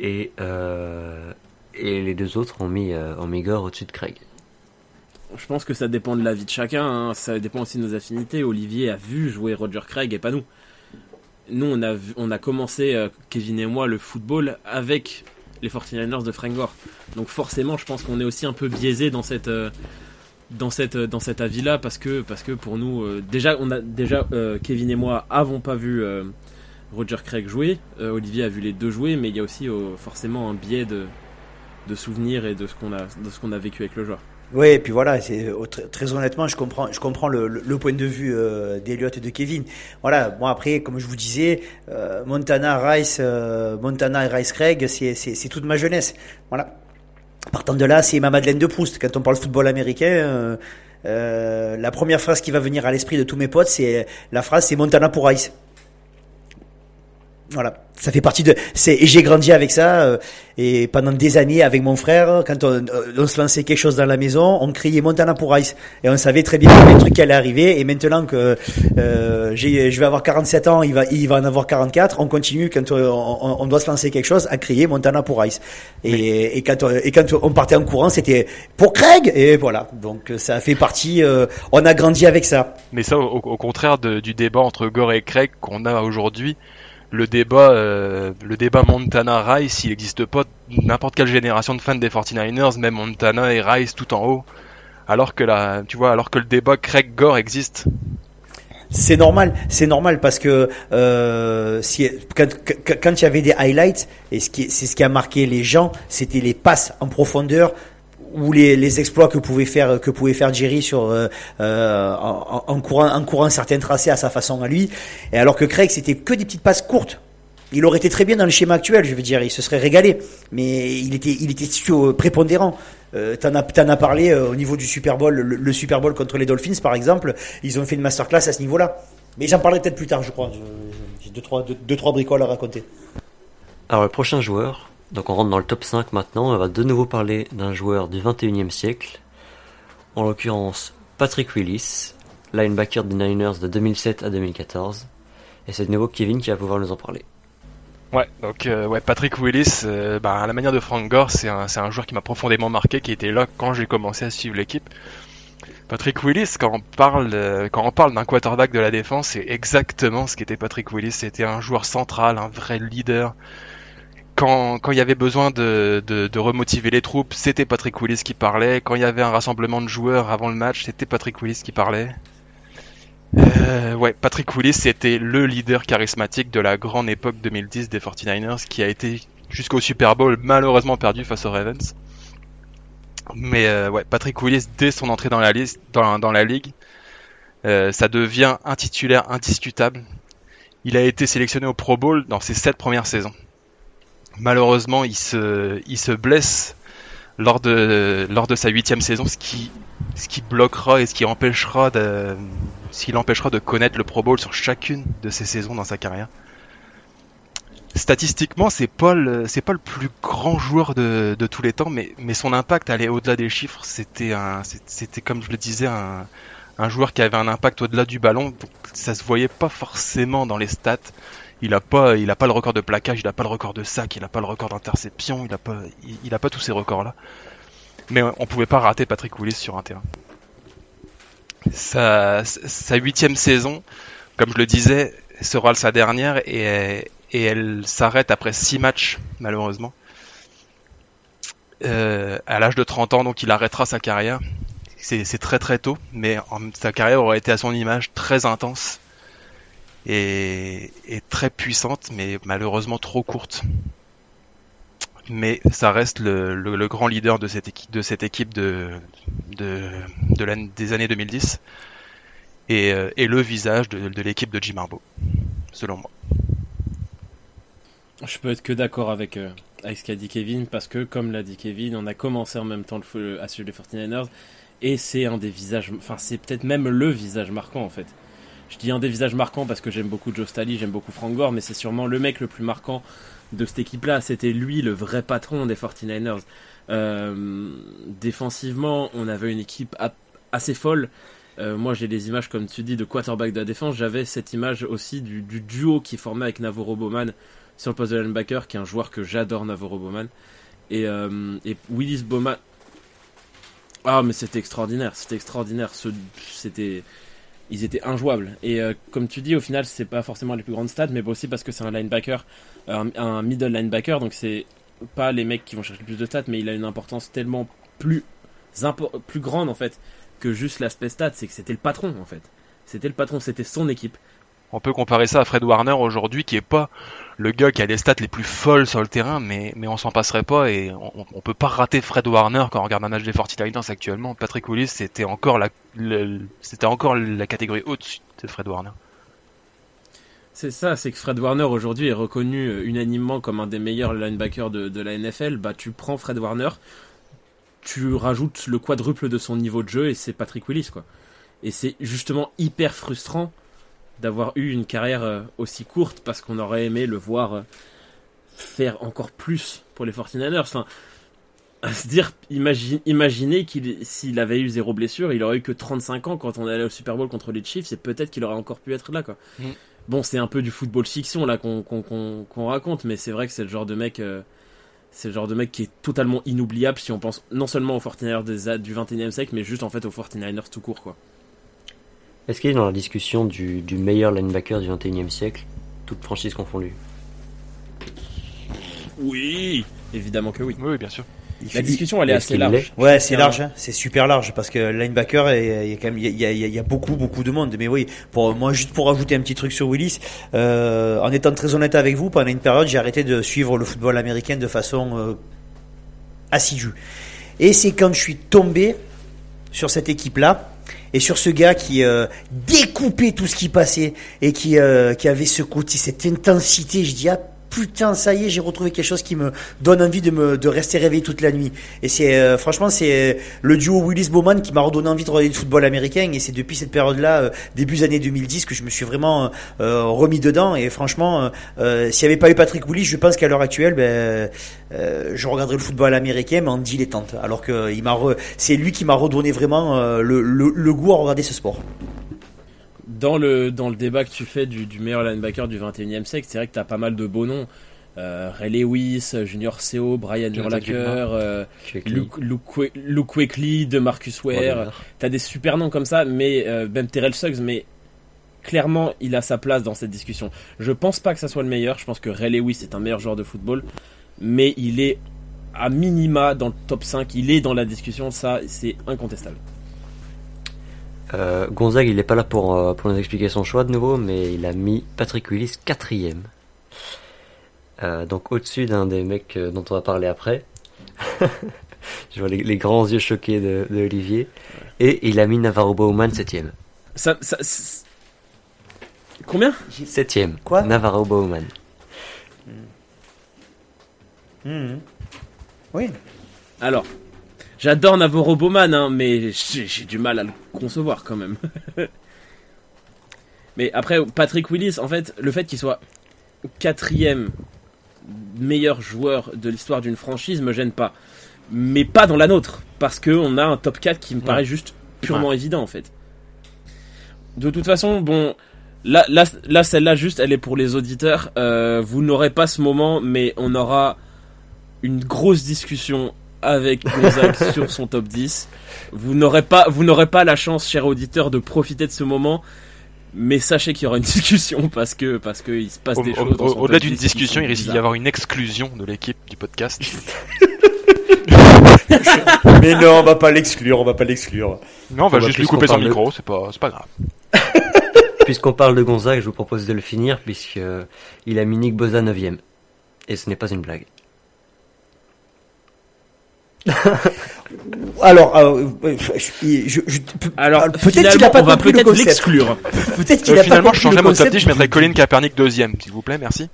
Et, euh, et les deux autres ont mis, euh, ont mis Gore au-dessus de Craig. Je pense que ça dépend de la vie de chacun, hein. ça dépend aussi de nos affinités. Olivier a vu jouer Roger Craig et pas nous. Nous on a, vu- on a commencé, Kevin et moi, le football avec les 49ers de Frank Gore. Donc forcément je pense qu'on est aussi un peu biaisé dans cette... dans cette dans cet avis là parce que parce que pour nous euh, déjà on a déjà euh, Kevin et moi avons pas vu euh, Roger Craig jouer Olivier a vu les deux jouer mais il y a aussi forcément un biais de de souvenirs et de ce qu'on a de ce qu'on a vécu avec le joueur Oui, et puis voilà, très, honnêtement, je comprends, je comprends le, point de vue euh, d'Eliott et de Kevin. Voilà, bon après, comme je vous disais, Montana, Rice, Montana et Rice Craig, c'est toute ma jeunesse. Voilà. Partant de là, c'est ma Madeleine de Proust. Quand on parle football américain, euh, euh, la première phrase qui va venir à l'esprit de tous mes potes, c'est la phrase, c'est Montana pour Rice. Voilà, ça fait partie de. C'est et j'ai grandi avec ça euh, et pendant des années avec mon frère, quand on, euh, on se lançait quelque chose dans la maison, on criait Montana pour Rice et on savait très bien avait un truc qui allait arriver. Et maintenant que euh, j'ai, je vais avoir 47 ans, il va, il va en avoir 44, on continue quand on, on- on doit se lancer quelque chose à crier Montana pour Rice. Et, et quand on, et quand on partait en courant, c'était pour Craig et voilà. Donc ça fait partie. euh, on a grandi avec ça. Mais ça, au, au contraire de- du débat entre Gore et Craig qu'on a aujourd'hui, le débat, euh, le débat Montana Rice, il n'existe pas n'importe quelle génération de fans des 49ers, même Montana et Rice tout en haut. Alors que la, tu vois, alors que le débat Craig Gore existe. C'est normal, c'est normal parce que euh, si, quand, il y avait des highlights, et ce qui, c'est ce qui a marqué les gens, c'était les passes en profondeur ou les, les exploits que pouvait faire que pouvait faire Jerry sur euh, euh, en, courant en courant certains tracés à sa façon à lui. Et alors que Craig, c'était que des petites passes courtes. Il aurait été très bien dans le schéma actuel, je veux dire, il se serait régalé, mais il était il était sur- prépondérant. Euh, t'en as as parlé euh, au niveau du Super Bowl, le, le Super Bowl contre les Dolphins par exemple, ils ont fait une masterclass à ce niveau-là. Mais j'en parlerai peut-être plus tard, je crois. J'ai deux trois, deux, deux, trois bricoles à raconter. Alors le prochain joueur, donc on rentre dans le top 5 maintenant, on va de nouveau parler d'un joueur du 21e siècle, en l'occurrence Patrick Willis, linebacker des Niners de 2007 à 2014, et c'est de nouveau Kevin qui va pouvoir nous en parler. Ouais, donc euh, Patrick Willis, euh, bah, à la manière de Frank Gore, c'est un, un joueur qui m'a profondément marqué, qui était là quand j'ai commencé à suivre l'équipe. Patrick Willis, quand on parle, euh, quand on parle d'un quarterback de la défense, c'est exactement ce qu'était Patrick Willis. C'était un joueur central, un vrai leader. Quand, quand il y avait besoin de, de, de remotiver les troupes, c'était Patrick Willis qui parlait. Quand il y avait un rassemblement de joueurs avant le match, c'était Patrick Willis qui parlait. Euh, ouais, Patrick Willis c'était le leader charismatique de la grande époque 2010 des 49ers qui a été jusqu'au Super Bowl malheureusement perdu face aux Ravens. Mais euh, ouais, Patrick Willis dès son entrée dans la, liste, dans, dans la ligue, euh, ça devient un titulaire indiscutable. Il a été sélectionné au Pro Bowl dans ses sept premières saisons. Malheureusement, il se, il se blesse lors de, lors de sa huitième saison, ce qui, ce qui bloquera et ce qui empêchera de, ce qui l'empêchera de connaître le Pro Bowl sur chacune de ses saisons dans sa carrière. Statistiquement, c'est pas le, pas le plus grand joueur de, de tous les temps, mais, mais son impact allait au-delà des chiffres. C'était comme je le disais, un, un joueur qui avait un impact au-delà du ballon. Ça se voyait pas forcément dans les stats. Il a pas, il a pas le record de plaquage, il a pas le record de sac, il a pas le record d'interception, il a pas, il, pas tous ces records-là. Mais on pouvait pas rater Patrick Willis sur un terrain. Sa, huitième saison, comme je le disais, sera sa dernière et, elle s'arrête après six matchs, malheureusement. Euh, à l'âge de 30 ans, donc il arrêtera sa carrière. C'est très très tôt, mais sa carrière aurait été à son image très intense et très puissante, mais malheureusement trop courte. Mais ça reste le, grand leader de cette équipe de, cette équipe de, de, de des années 2010 et, euh, et le visage de, de l'équipe de Jim Harbaugh, selon moi. Je peux être que d'accord avec, euh, avec ce qu'a dit Kevin, parce que, comme l'a dit Kevin, on a commencé en même temps le, à suivre les 49ers, et c'est un des visages, enfin, c'est peut-être même le visage marquant, en fait. Je dis un des visages marquants parce que j'aime beaucoup Joe Staley, j'aime beaucoup Frank Gore, mais c'est sûrement le mec le plus marquant de cette équipe-là. C'était lui le vrai patron des 49ers. Euh, défensivement, on avait une équipe assez folle. Euh, moi, j'ai des images, comme tu dis, de quarterback de la défense. J'avais cette image aussi du, du, duo qui formé avec Navarro Bowman sur le poste de linebacker, qui est un joueur que j'adore, Navarro Bowman. Et, euh, et Willis Bowman. Ah, mais c'était extraordinaire, c'était extraordinaire. C'était ils étaient injouables. Et euh, comme tu dis, au final, c'est pas forcément les plus grandes stats, mais aussi parce que c'est un linebacker, un, un, middle linebacker, donc c'est pas les mecs qui vont chercher le plus de stats, mais il a une importance tellement plus, plus grande en fait que juste l'aspect stats, c'est que c'était le patron en fait. C'était le patron, c'était son équipe. On peut comparer ça à Fred Warner aujourd'hui, qui est pas le gars qui a les stats les plus folles sur le terrain, mais, mais on s'en passerait pas et on, on peut pas rater Fred Warner quand on regarde un match des 49ers actuellement. Patrick Willis, c'était encore la, c'était encore la catégorie au-dessus de Fred Warner. C'est ça, c'est que Fred Warner aujourd'hui est reconnu unanimement comme un des meilleurs linebackers de, de la NFL. Bah, tu prends Fred Warner, tu rajoutes le quadruple de son niveau de jeu et c'est Patrick Willis, quoi. Et c'est justement hyper frustrant d'avoir eu une carrière aussi courte parce qu'on aurait aimé le voir faire encore plus pour les 49ers. Enfin, à se dire, imagine, imaginez qu'il, s'il avait eu zéro blessure, il aurait eu que 35 ans quand on allait au Super Bowl contre les Chiefs et peut-être qu'il aurait encore pu être là, quoi. Mm. Bon, c'est un peu du football fiction là qu'on qu'on qu'on qu'on raconte, mais c'est vrai que c'est le genre de mec, euh, c'est le genre de mec qui est totalement inoubliable si on pense non seulement aux 49ers des, du 21e siècle, mais juste en fait aux 49ers tout court, quoi. Est-ce qu'il est dans la discussion du, du meilleur linebacker du 21e siècle, toute franchise confondue Oui, évidemment que oui. Oui, bien sûr. Il la discussion, elle est assez large. Ouais, c'est large, hein. c'est super large parce que linebacker, il y a quand même, il y a, il y a, beaucoup, beaucoup de monde. Mais oui, pour moi, juste pour ajouter un petit truc sur Willis, euh, en étant très honnête avec vous, pendant une période, j'ai arrêté de suivre le football américain de façon euh, assidue. Et c'est quand je suis tombé sur cette équipe-là et sur ce gars qui euh, découpait tout ce qui passait et qui, euh, qui avait ce côté, cette intensité. Je dis, ah putain, ça y est, j'ai retrouvé quelque chose qui me donne envie de me de rester réveillé toute la nuit. Et c'est euh, franchement, c'est le duo Willis Bowman qui m'a redonné envie de regarder le football américain. Et c'est depuis cette période-là, euh, début des années 2010, que je me suis vraiment euh, remis dedans. Et franchement, euh, s'il n'y avait pas eu Patrick Willis, je pense qu'à l'heure actuelle, ben, je regarderais le football américain, mais en dilettante. Alors que il m'a, c'est lui qui m'a redonné vraiment le, le, le goût à regarder ce sport dans le, dans le débat que tu fais du, du meilleur linebacker du 21e siècle, c'est vrai que tu as pas mal de beaux noms. Euh, Ray Lewis, Junior Seo, Brian Urlacher, euh, Luke, Luke, de Marcus Ware. Tu as des super noms comme ça, mais euh, même Terrell Suggs, mais clairement, il a sa place dans cette discussion. Je pense pas que ça soit le meilleur. Je pense que Ray Lewis est un meilleur joueur de football, mais il est à minima dans le top 5. Il est dans la discussion, ça, c'est incontestable. Euh, Gonzague, il n'est pas là pour, euh, pour nous expliquer son choix de nouveau, mais il a mis Patrick Willis quatrième. Euh, donc au-dessus d'un des mecs euh, dont on va parler après. Je vois les, les grands yeux choqués de, de Olivier. Et il a mis Navarro Bowman septième. Ça, ça, Combien? Septième. Quoi? Navarro Bowman. Mhm. Oui. Alors, j'adore Navarro Bowman, hein, mais j'ai du mal à le concevoir quand même. mais après, Patrick Willis, en fait, le fait qu'il soit quatrième meilleur joueur de l'histoire d'une franchise me gêne pas. Mais pas dans la nôtre, parce que on a un top 4 qui me paraît juste purement évident en fait. De toute façon, bon, là, là, là celle-là juste, elle est pour les auditeurs. Euh, vous n'aurez pas ce moment, mais on aura une grosse discussion avec Gonzague sur son top 10. Vous n'aurez pas, vous n'aurez pas la chance, cher auditeur, de profiter de ce moment. Mais sachez qu'il y aura une discussion parce que parce que il se passe Au- des au- choses. Au-delà d'une 10 qui discussion, il risque d'y avoir une exclusion de l'équipe du podcast. Mais non, on va pas l'exclure, on va pas l'exclure. Non, on va On va juste lui couper son de- micro, c'est pas, c'est pas grave. Puisqu'on parle de Gonzague, je vous propose de le finir, puisque euh, il a mis Nick Boza neuvième. Et ce n'est pas une blague. Alors, euh, je, je- je- Alors, peut-être qu'il a pas on va compris le peut-être concept. l'exclure. Peut-être qu'il Euh, a pas finalement, je changerai mon top concept. 10, je mettrai Colin Kaepernick deuxième, s'il vous plaît, merci.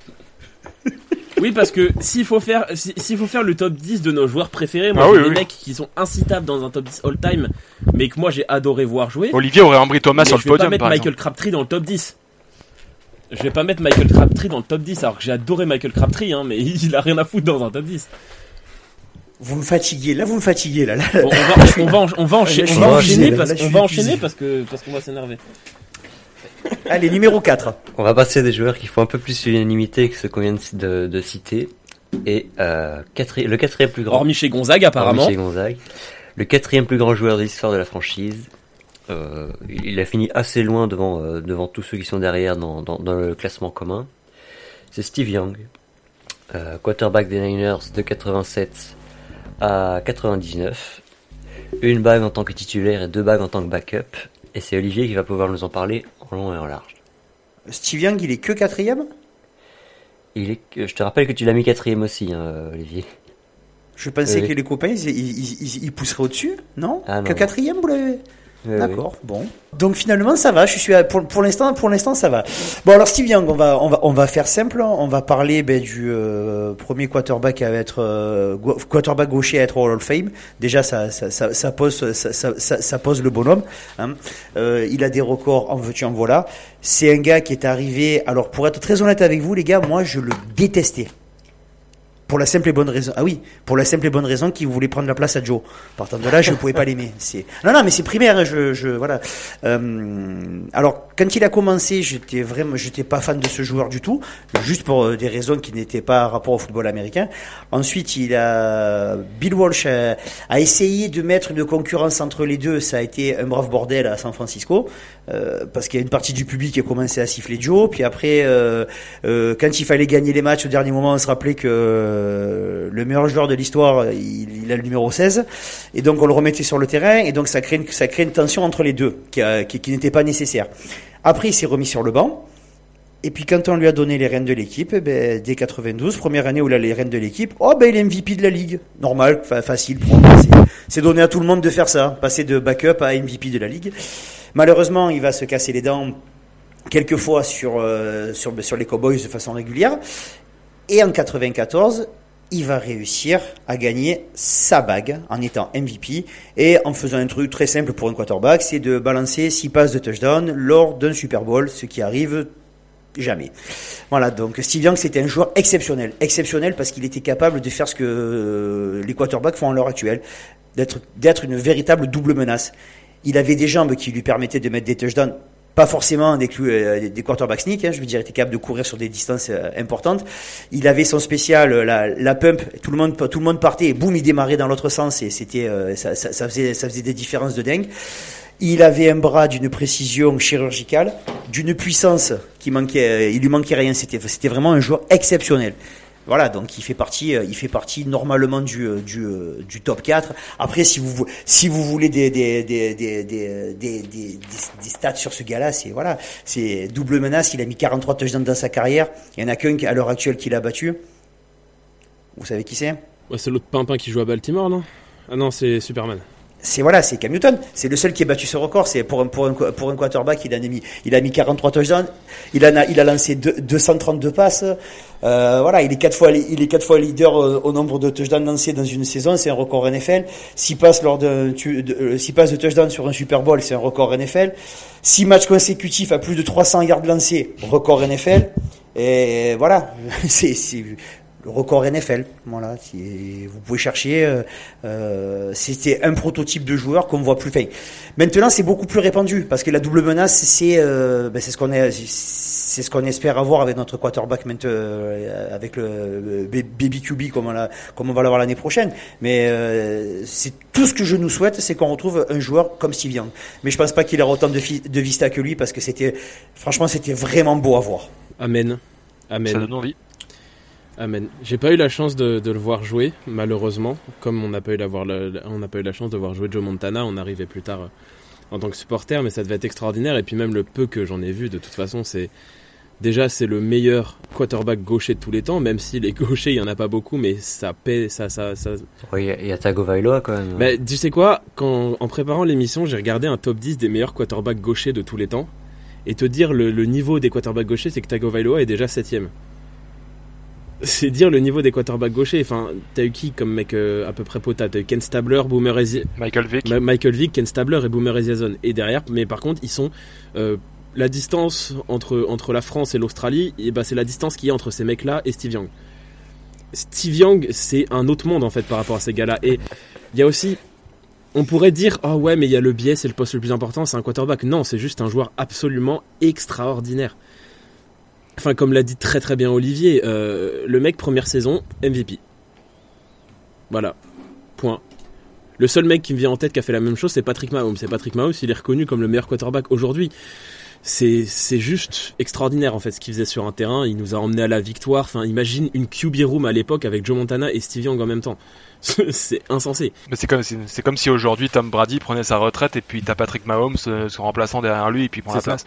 Oui, parce que s'il faut faire, si- s'il faut faire le top 10 de nos joueurs préférés, moi Ah j'ai oui, des oui. mecs qui sont incitables dans un top 10 all time, mais que moi j'ai adoré voir jouer. Olivier aurait Ambry Thomas sur le je vais pas podium, mettre Michael exemple. Crabtree dans le top 10. Je vais pas mettre Michael Crabtree dans le top 10, alors que j'ai adoré Michael Crabtree, hein, mais il a rien à foutre dans un top 10. Vous me fatiguez, là vous me fatiguez, là. là. Bon, on va, on va, encha- on va, encha- Là, je on suis va épuisé, enchaîner là, parce qu'on va épuisé. enchaîner parce que parce qu'on va s'énerver. Allez, numéro 4. On va passer des joueurs qui font un peu plus l'unanimité que ceux qu'on vient de, de- de citer. Et euh, quatri- le quatrième plus grand. Hormis chez Gonzague hormis apparemment. chez Gonzague. Le quatrième plus grand joueur de l'histoire de la franchise. Euh, il a fini assez loin devant, euh, devant tous ceux qui sont derrière dans, dans, dans le classement commun. C'est Steve Young, euh, quarterback des Niners de 87 à 99. Une bague en tant que titulaire et deux bagues en tant que backup. Et c'est Olivier qui va pouvoir nous en parler en long et en large. Steve Young, il est que quatrième? Il est, je te rappelle que tu l'as mis quatrième aussi, hein, Olivier. Je pensais Oui. que les copains, ils, ils, ils- ils pousseraient au-dessus, non? Ah, non, Que quatrième, vous l'avez? D'accord, bon. Donc finalement ça va, je suis à- pour, pour l'instant pour l'instant ça va. Bon alors Steve Young, on va on va on va faire simple, hein. on va parler ben, du euh, premier quarterback à être euh, quarterback gaucher à être Hall of Fame. Déjà ça ça, ça, ça pose ça, ça, ça, ça pose le bonhomme. Hein. Euh, il a des records en veux-tu en voilà. C'est un gars qui est arrivé. Alors pour être très honnête avec vous les gars, moi je le détestais. Pour la simple et bonne raison. Ah oui, pour la simple et bonne raison qu'il voulait prendre la place à Joe. Partant de là, je ne pouvais pas l'aimer. Non non, mais c'est primaire. hein, Je, je voilà. Euh, alors quand il a commencé, j'étais vraiment, j'étais pas fan de ce joueur du tout, juste pour euh, des raisons qui n'étaient pas rapport au football américain. Ensuite, il a Bill Walsh a, essayé de mettre une concurrence entre les deux. Ça a été un brave bordel à San Francisco euh, parce qu'il y a une partie du public qui a commencé à siffler Joe. Puis après, quand il fallait gagner les matchs au dernier moment, on se rappelait que euh, le meilleur joueur de l'histoire, il, a le numéro 16. Et donc on le remettait sur le terrain. Et donc ça crée une, tension entre les deux qui, n'était pas nécessaire. Après, il s'est remis sur le banc. Et puis quand on lui a donné les rênes de l'équipe, eh ben, dès 92, première année où il a les rênes de l'équipe, oh ben il est MVP de la ligue. Normal, fa- facile. c'est- donné à tout le monde de faire ça, passer de backup à MVP de la ligue. Malheureusement, il va se casser les dents quelques fois euh, sur les Cowboys de façon régulière. Et en 94, il va réussir à gagner sa bague en étant MVP et en faisant un truc très simple pour un quarterback, c'est de balancer 6 passes de touchdown lors d'un Super Bowl, ce qui arrive jamais. Voilà, donc Steve Young c'était un joueur exceptionnel, exceptionnel parce qu'il était capable de faire ce que euh, les quarterbacks font à l'heure actuelle, d'être d'être une véritable double menace. Il avait des jambes qui lui permettaient de mettre des touchdowns pas forcément des, euh, des quarterbacks sneak, hein, je veux dire, était capable de courir sur des distances euh, importantes. Il avait son spécial, euh, la, la pump, tout le monde, tout le monde partait et boum, il démarrait dans l'autre sens et c'était, euh, ça, ça, ça faisait, ça faisait des différences de dingue. Il avait un bras d'une précision chirurgicale, d'une puissance qui manquait, euh, il lui manquait rien. C'était, c'était vraiment un joueur exceptionnel. Voilà, donc il fait partie, euh, il fait partie normalement du, euh, euh, du top 4. Après, si vous, si vous voulez des, des, des, des, des, des, stats sur ce gars-là, c'est voilà, c'est double menace. Il a mis 43 touchdowns dans sa carrière. Il y en a qu'un à l'heure actuelle qui l'a battu. Vous savez qui c'est? C'est l'autre pimpin qui joue à Baltimore, non? Ah non, c'est Superman. C'est voilà, c'est Cam Newton. C'est le seul qui a battu ce record. C'est pour un, pour un, pour un quarterback, il a mis, il a mis 43 touchdowns. Il a, il a lancé deux- 232 passes. Euh, voilà, il est quatre fois, il est quatre fois leader au, au nombre de touchdowns lancés dans une saison. C'est un record NFL. Six passes lors de, euh, six passes de touchdowns sur un Super Bowl, c'est un record NFL. Six matchs consécutifs à plus de 300 yards lancés, record NFL. Et voilà, c'est le record NFL. Voilà, si vous pouvez chercher. euh, euh, c'était un prototype de joueur qu'on voit plus. Enfin, maintenant, c'est beaucoup plus répandu parce que la double menace, c'est euh, ben, c'est ce qu'on est, c'est ce qu'on espère avoir avec notre quarterback maintenant, euh, avec le, le baby QB comme on, l'a- comme on va l'avoir l'année prochaine. Mais euh, c'est tout ce que je nous souhaite, c'est qu'on retrouve un joueur comme Steve Young. Mais je pense pas qu'il aura autant de, de vista que lui parce que c'était, franchement, c'était vraiment beau à voir. Amen. Amen. Ça donne envie. Amen. J'ai pas eu la chance de, de le voir jouer, malheureusement. Comme on n'a pas eu la voir le- on n'a pas eu la chance de voir jouer Joe Montana, on arrivait plus tard euh, en tant que supporter, mais ça devait être extraordinaire. Et puis même le peu que j'en ai vu, de toute façon, c'est déjà c'est le meilleur quarterback gaucher de tous les temps. Même si les gauchers, il y en a pas beaucoup, mais ça paie, ça, ça, ça. Ouais, Il y a- il y a Tagovailoa quand même. Bah, tu sais quoi? Quand en préparant l'émission, j'ai regardé un top 10 des meilleurs quarterbacks gauchers de tous les temps. Et te dire le, le niveau des quarterbacks gauchers, c'est que Tagovailoa est déjà septième. C'est dire le niveau des quarterbacks gauchers. Enfin, t'as eu qui comme mec euh, à peu près potable T'as eu Ken Stabler, Boomer Ezi- Michael Vick. Ma- Michael Vick, Ken Stabler et Boomer Esiason. Et derrière, mais par contre, ils sont euh, la distance entre entre la France et l'Australie. Et bah, c'est la distance qu'il y a entre ces mecs-là et Steve Young. Steve Young, c'est un autre monde en fait par rapport à ces gars-là. Et il y a aussi, on pourrait dire, ah ouais, mais il y a le biais, c'est le poste le plus important, c'est un quarterback. Non, c'est juste un joueur absolument extraordinaire. Enfin, comme l'a dit très très bien Olivier, euh, le mec première saison MVP. Voilà, point. Le seul mec qui me vient en tête qui a fait la même chose, c'est Patrick Mahomes. C'est Patrick Mahomes, il est reconnu comme le meilleur quarterback aujourd'hui. C'est c'est juste extraordinaire en fait ce qu'il faisait sur un terrain. Il nous a emmené à la victoire. Enfin, imagine une QB room à l'époque avec Joe Montana et Steve Young en même temps. C'est insensé. Mais c'est comme, si- c'est comme si aujourd'hui Tom Brady prenait sa retraite et puis t'as Patrick Mahomes, euh, son remplaçant derrière lui et puis prend la ça. place.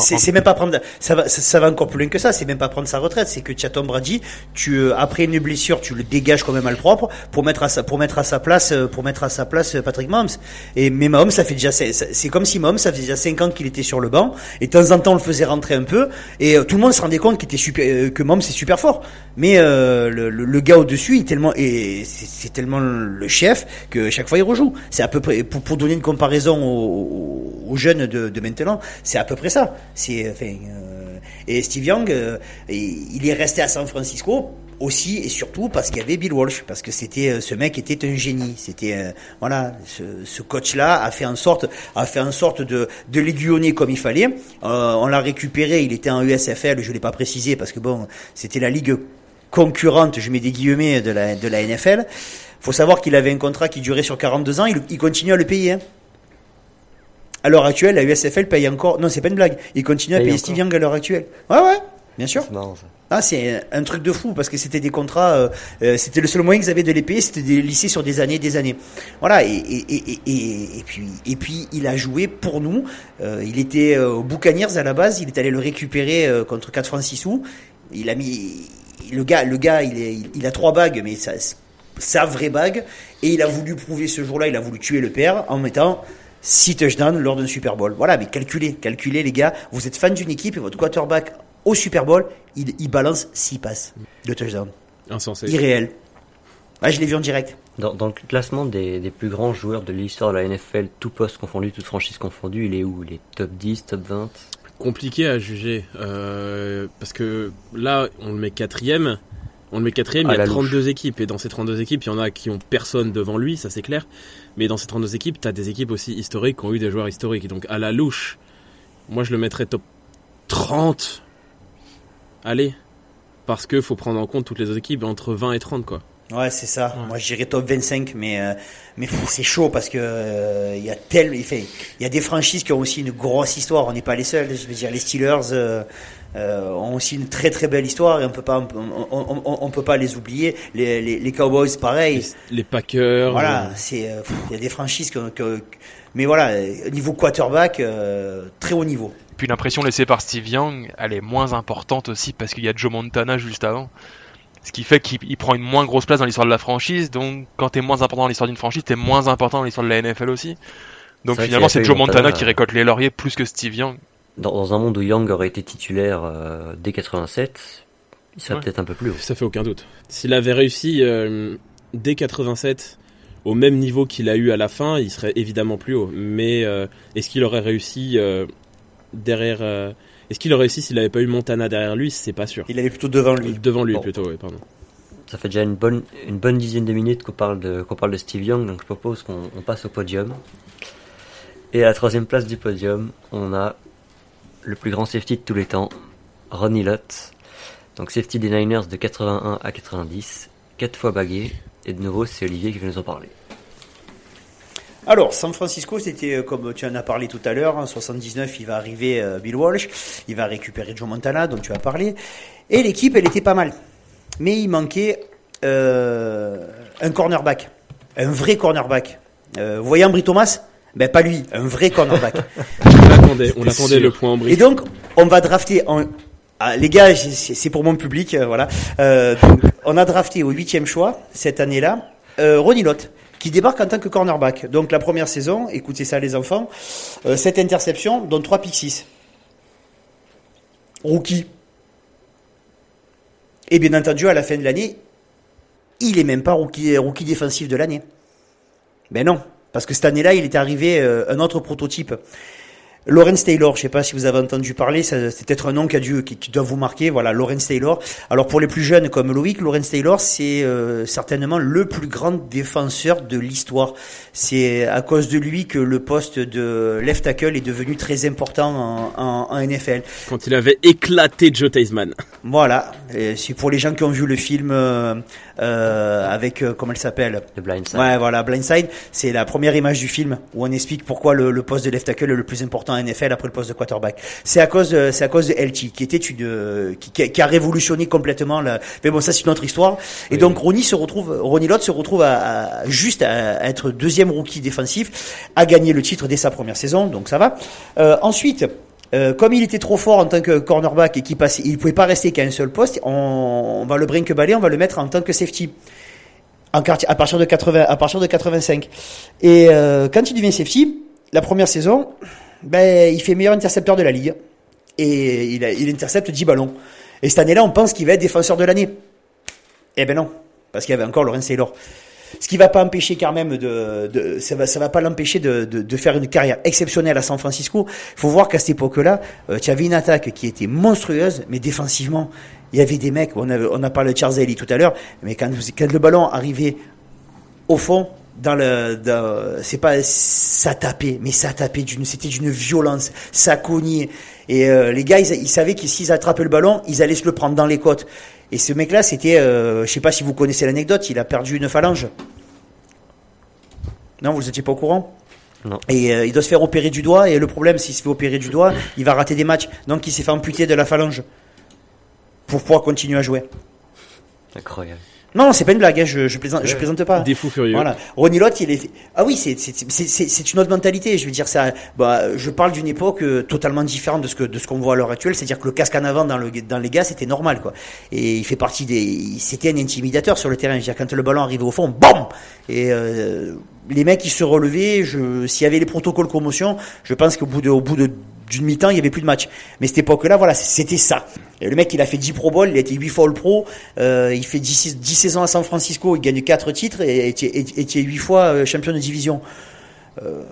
C'est même- pas prendre, ça va, ça, ça va encore plus loin que ça. C'est même pas prendre sa retraite. C'est que Tom Brady, tu euh, après une blessure, tu le dégages quand même malpropre pour mettre à sa, pour mettre à sa place, euh, pour mettre à sa place euh, Patrick Mahomes. Et mais Mahomes, ça fait déjà, c'est comme si Mahomes, ça fait déjà 5 ans qu'il était sur le banc et de temps en temps on le faisait rentrer un peu et euh, tout le monde se rendait compte qu'il était super, euh, que Mahomes c'est super fort. Mais euh, le, le, le gars au dessus, il est tellement et c'est c'est tellement le chef que chaque fois il rejoue. C'est à peu près pour, pour donner une comparaison aux, aux jeunes de, de maintenant, c'est à peu près ça. Euh, et Steve Young, euh, il est resté à San Francisco aussi et surtout parce qu'il y avait Bill Walsh, parce que c'était euh, ce mec était un génie. C'était voilà, ce, coach-là a fait en sorte a fait en sorte de de l'aiguillonner comme il fallait. On l'a récupéré, il était en USFL, je l'ai pas précisé parce que bon, c'était la ligue concurrente, je mets des de la de la NFL. Faut savoir qu'il avait un contrat qui durait sur 42 ans, il, il continue à le payer. hein. À l'heure actuelle, la USFL paye encore. Non, c'est pas une blague. Il continue à Paye payer encore. Steve Young à l'heure actuelle. Ouais, ouais, bien sûr. C'est marrant ça. Ah, c'est un truc de fou parce que c'était des contrats. euh, euh, c'était le seul moyen qu'ils avaient de les payer, c'était des lycées sur des années, et des années. Voilà. Et, et, et, et, puis et puis il a joué pour nous. Euh, il était euh, au Buccaneers à la base. Il est allé le récupérer euh, contre 4 francs 6 sous. Il a mis le gars. Le gars, il, est, il, il a trois bagues, mais ça, sa vraie bague. Et il a voulu prouver ce jour-là. Il a voulu tuer le père en mettant 6 touchdowns lors d'un Super Bowl. Voilà, mais calculez, calculez les gars. Vous êtes fan d'une équipe et votre quarterback au Super Bowl, il, il balance 6 passes de touchdown. Insensé. Irréel. Ah, je l'ai vu en direct. Dans, dans le classement des, des plus grands joueurs de l'histoire de la NFL, tout poste confondu, toute franchise confondue, il est où? Il est top 10, top 20 Compliqué à juger. euh, parce que là, on le met quatrième. On le met quatrième, il y a la 32 équipes. Et dans ces 32 équipes, il y en a qui ont personne devant lui, ça c'est clair. Mais dans ces 32 équipes, tu as des équipes aussi historiques qui ont eu des joueurs historiques. Donc à la louche, moi je le mettrais top 30. Allez. Parce que faut prendre en compte toutes les autres équipes entre 20 et 30 quoi. Ouais, c'est ça. Ouais. Moi, je dirais top 25, mais euh, mais c'est chaud parce que euh, il y a tel, il y a des franchises qui ont aussi une grosse histoire. On n'est pas les seuls. Je veux dire, les Steelers euh, euh, ont aussi une très très belle histoire et on peut pas, on, on, on- on peut pas les oublier. Les, les, les Cowboys, pareil. Les, les Packers. Voilà, euh, c'est, euh, il y a des franchises que, que- mais voilà, niveau quarterback, euh, très haut niveau. Puis l'impression laissée par Steve Young, elle est moins importante aussi parce qu'il y a Joe Montana juste avant. Ce qui fait qu'il il prend une moins grosse place dans l'histoire de la franchise. Donc quand t'es moins important dans l'histoire d'une franchise, t'es moins important dans l'histoire de la NFL aussi. Donc finalement, c'est Joe Montana, Montana qui récolte les lauriers plus que Steve Young. Dans, dans un monde où Young aurait été titulaire euh, dès 87, il serait Ouais. peut-être un peu plus haut. Ça fait aucun doute. S'il avait réussi euh, dès 87 au même niveau qu'il a eu à la fin, il serait évidemment plus haut. Mais euh, est-ce qu'il aurait réussi euh, derrière euh, Est-ce qu'il aurait réussi s'il n'avait pas eu Montana derrière lui? C'est pas sûr. Il allait plutôt devant lui. Devant lui Bon. plutôt, ouais, pardon. Ça fait déjà une bonne, une bonne dizaine de minutes qu'on parle de, qu'on parle de Steve Young, donc je propose qu'on on passe au podium. Et à la troisième place du podium, on a le plus grand safety de tous les temps, Ronnie Lott. Donc safety des Niners de 81 à 90, 4 fois bagué. Et de nouveau, c'est Olivier qui va nous en parler. Alors, San Francisco, c'était euh, comme tu en as parlé tout à l'heure, en 79, il va arriver euh, Bill Walsh, il va récupérer Joe Montana, dont tu as parlé, et l'équipe, elle était pas mal. Mais il manquait euh, un cornerback, un vrai cornerback. Euh, vous voyez Ambry Thomas Ben pas lui, un vrai cornerback. On l'attendait, on sûr. le point en et brique. donc, on va drafter en... Ah, les gars, c'est pour mon public, euh, voilà. Euh, donc, on a drafté au huitième choix cette année-là euh, Ronnie Lott, qui débarque en tant que cornerback. Donc la première saison, écoutez ça les enfants, euh, cette interception, dont 3 pick 6. Rookie. Et bien entendu, à la fin de l'année, il est même pas rookie, rookie défensif de l'année. Ben non, parce que cette année-là, il était arrivé euh, un autre prototype. Lawrence Taylor, je sais pas si vous avez entendu parler, ça- c'est peut-être un nom qui, a dû, qui, qui doit vous marquer, voilà, Lawrence Taylor. Alors pour les plus jeunes comme Loïc, Lawrence Taylor, c'est euh, certainement le plus grand défenseur de l'histoire. C'est à cause de lui que le poste de left tackle est devenu très important en, en- en NFL. Quand il avait éclaté Joe Theismann. Voilà, Et c'est pour les gens qui ont vu le film euh, euh, avec, euh, comment elle s'appelle Le blind side. Ouais, voilà, Blindside, c'est la première image du film où on explique pourquoi le, le poste de left tackle est le plus important en NFL après le poste de quarterback. C'est à cause, de- c'est à cause de LT qui était une, euh, qui, qui a- révolutionné complètement la. Mais bon, ça c'est une autre histoire. Et Oui. donc Ronnie se retrouve, Ronnie Lott se retrouve à, à- juste à, à être deuxième rookie défensif, à gagner le titre dès sa première saison, donc ça va. Euh, ensuite. Euh, comme il était trop fort en tant que cornerback et qu'il passait, il pouvait pas rester qu'à un seul poste, on, on va le brinque-baller, on va le mettre en tant que safety en quartier, à partir de 80, à partir de 85. Et euh, quand il devient safety, la première saison, ben il fait meilleur intercepteur de la ligue et il, intercepte 10 ballons. Et cette année-là, on pense qu'il va être défenseur de l'année. Eh ben non, parce qu'il y avait encore Lawrence Taylor. Ce qui va pas empêcher quand même de, de ça va, ça va pas l'empêcher de, de, de faire une carrière exceptionnelle à San Francisco. Il faut voir qu'à cette époque-là, euh, tu avais une attaque qui était monstrueuse, mais défensivement, il y avait des mecs. On a, on a parlé de Charles Haley tout à l'heure, mais quand, quand le ballon arrivait au fond, dans le, dans- c'est pas, ça tapait, mais ça tapait d'une, c'était d'une violence, ça cognait. Et euh, les gars, ils, ils savaient que s'ils attrapaient le ballon, ils allaient se le prendre dans les côtes. Et ce mec-là, c'était, euh, je sais pas si vous connaissez l'anecdote, il a perdu une phalange. Non, vous étiez pas au courant? Non. Et euh, il doit se faire opérer du doigt. Et le problème, s'il se fait opérer du doigt, il va rater des matchs. Donc, il s'est fait amputer de la phalange pour pouvoir continuer à jouer? Incroyable. Non, c'est pas une blague. hein, je, je plaisante, je plaisante pas. Des fous furieux. Voilà. Ronnie Lott, il est. Ah oui, c'est c'est c'est c'est c'est une autre mentalité. Je veux dire ça. Bah, je parle d'une époque euh, totalement différente de ce que de ce qu'on voit à l'heure actuelle. C'est-à-dire que le casque en avant dans le dans les gars, c'était normal quoi. Et il fait partie des. C'était un intimidateur sur le terrain. Je veux dire quand le ballon arrivait au fond, bam. Et euh, les mecs ils se relevaient. Je s'il y avait les protocoles commotion, je pense qu'au bout de au bout de d'une mi-temps, il y avait plus de match. Mais cette époque-là, voilà, c'était ça. Le mec, il a fait 10 Pro Bowl, il a été 8 fois All-Pro, euh, il fait 10, 10 saisons à San Francisco, il gagne 4 titres et était 8 fois euh, champion de division. Euh,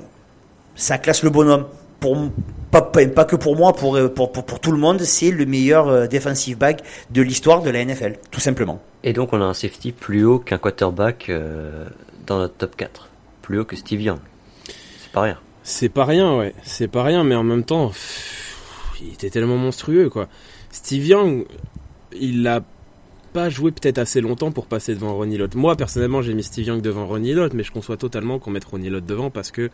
ça classe le bonhomme. Pour, pas, pas, que pour moi, pour, pour, pour, tout le monde, c'est le meilleur defensive back de l'histoire de la NFL, tout simplement. Et donc on a un safety plus haut qu'un quarterback dans notre top 4. Plus haut que Steve Young. C'est pas rien. C'est pas rien, ouais. C'est pas rien, mais en même temps, il était tellement monstrueux, quoi. Steve Young, il a pas joué peut-être assez longtemps pour passer devant Ronnie Lott. Moi, personnellement, j'ai mis Steve Young devant Ronnie Lott, mais je conçois totalement qu'on mette Ronnie Lott devant parce que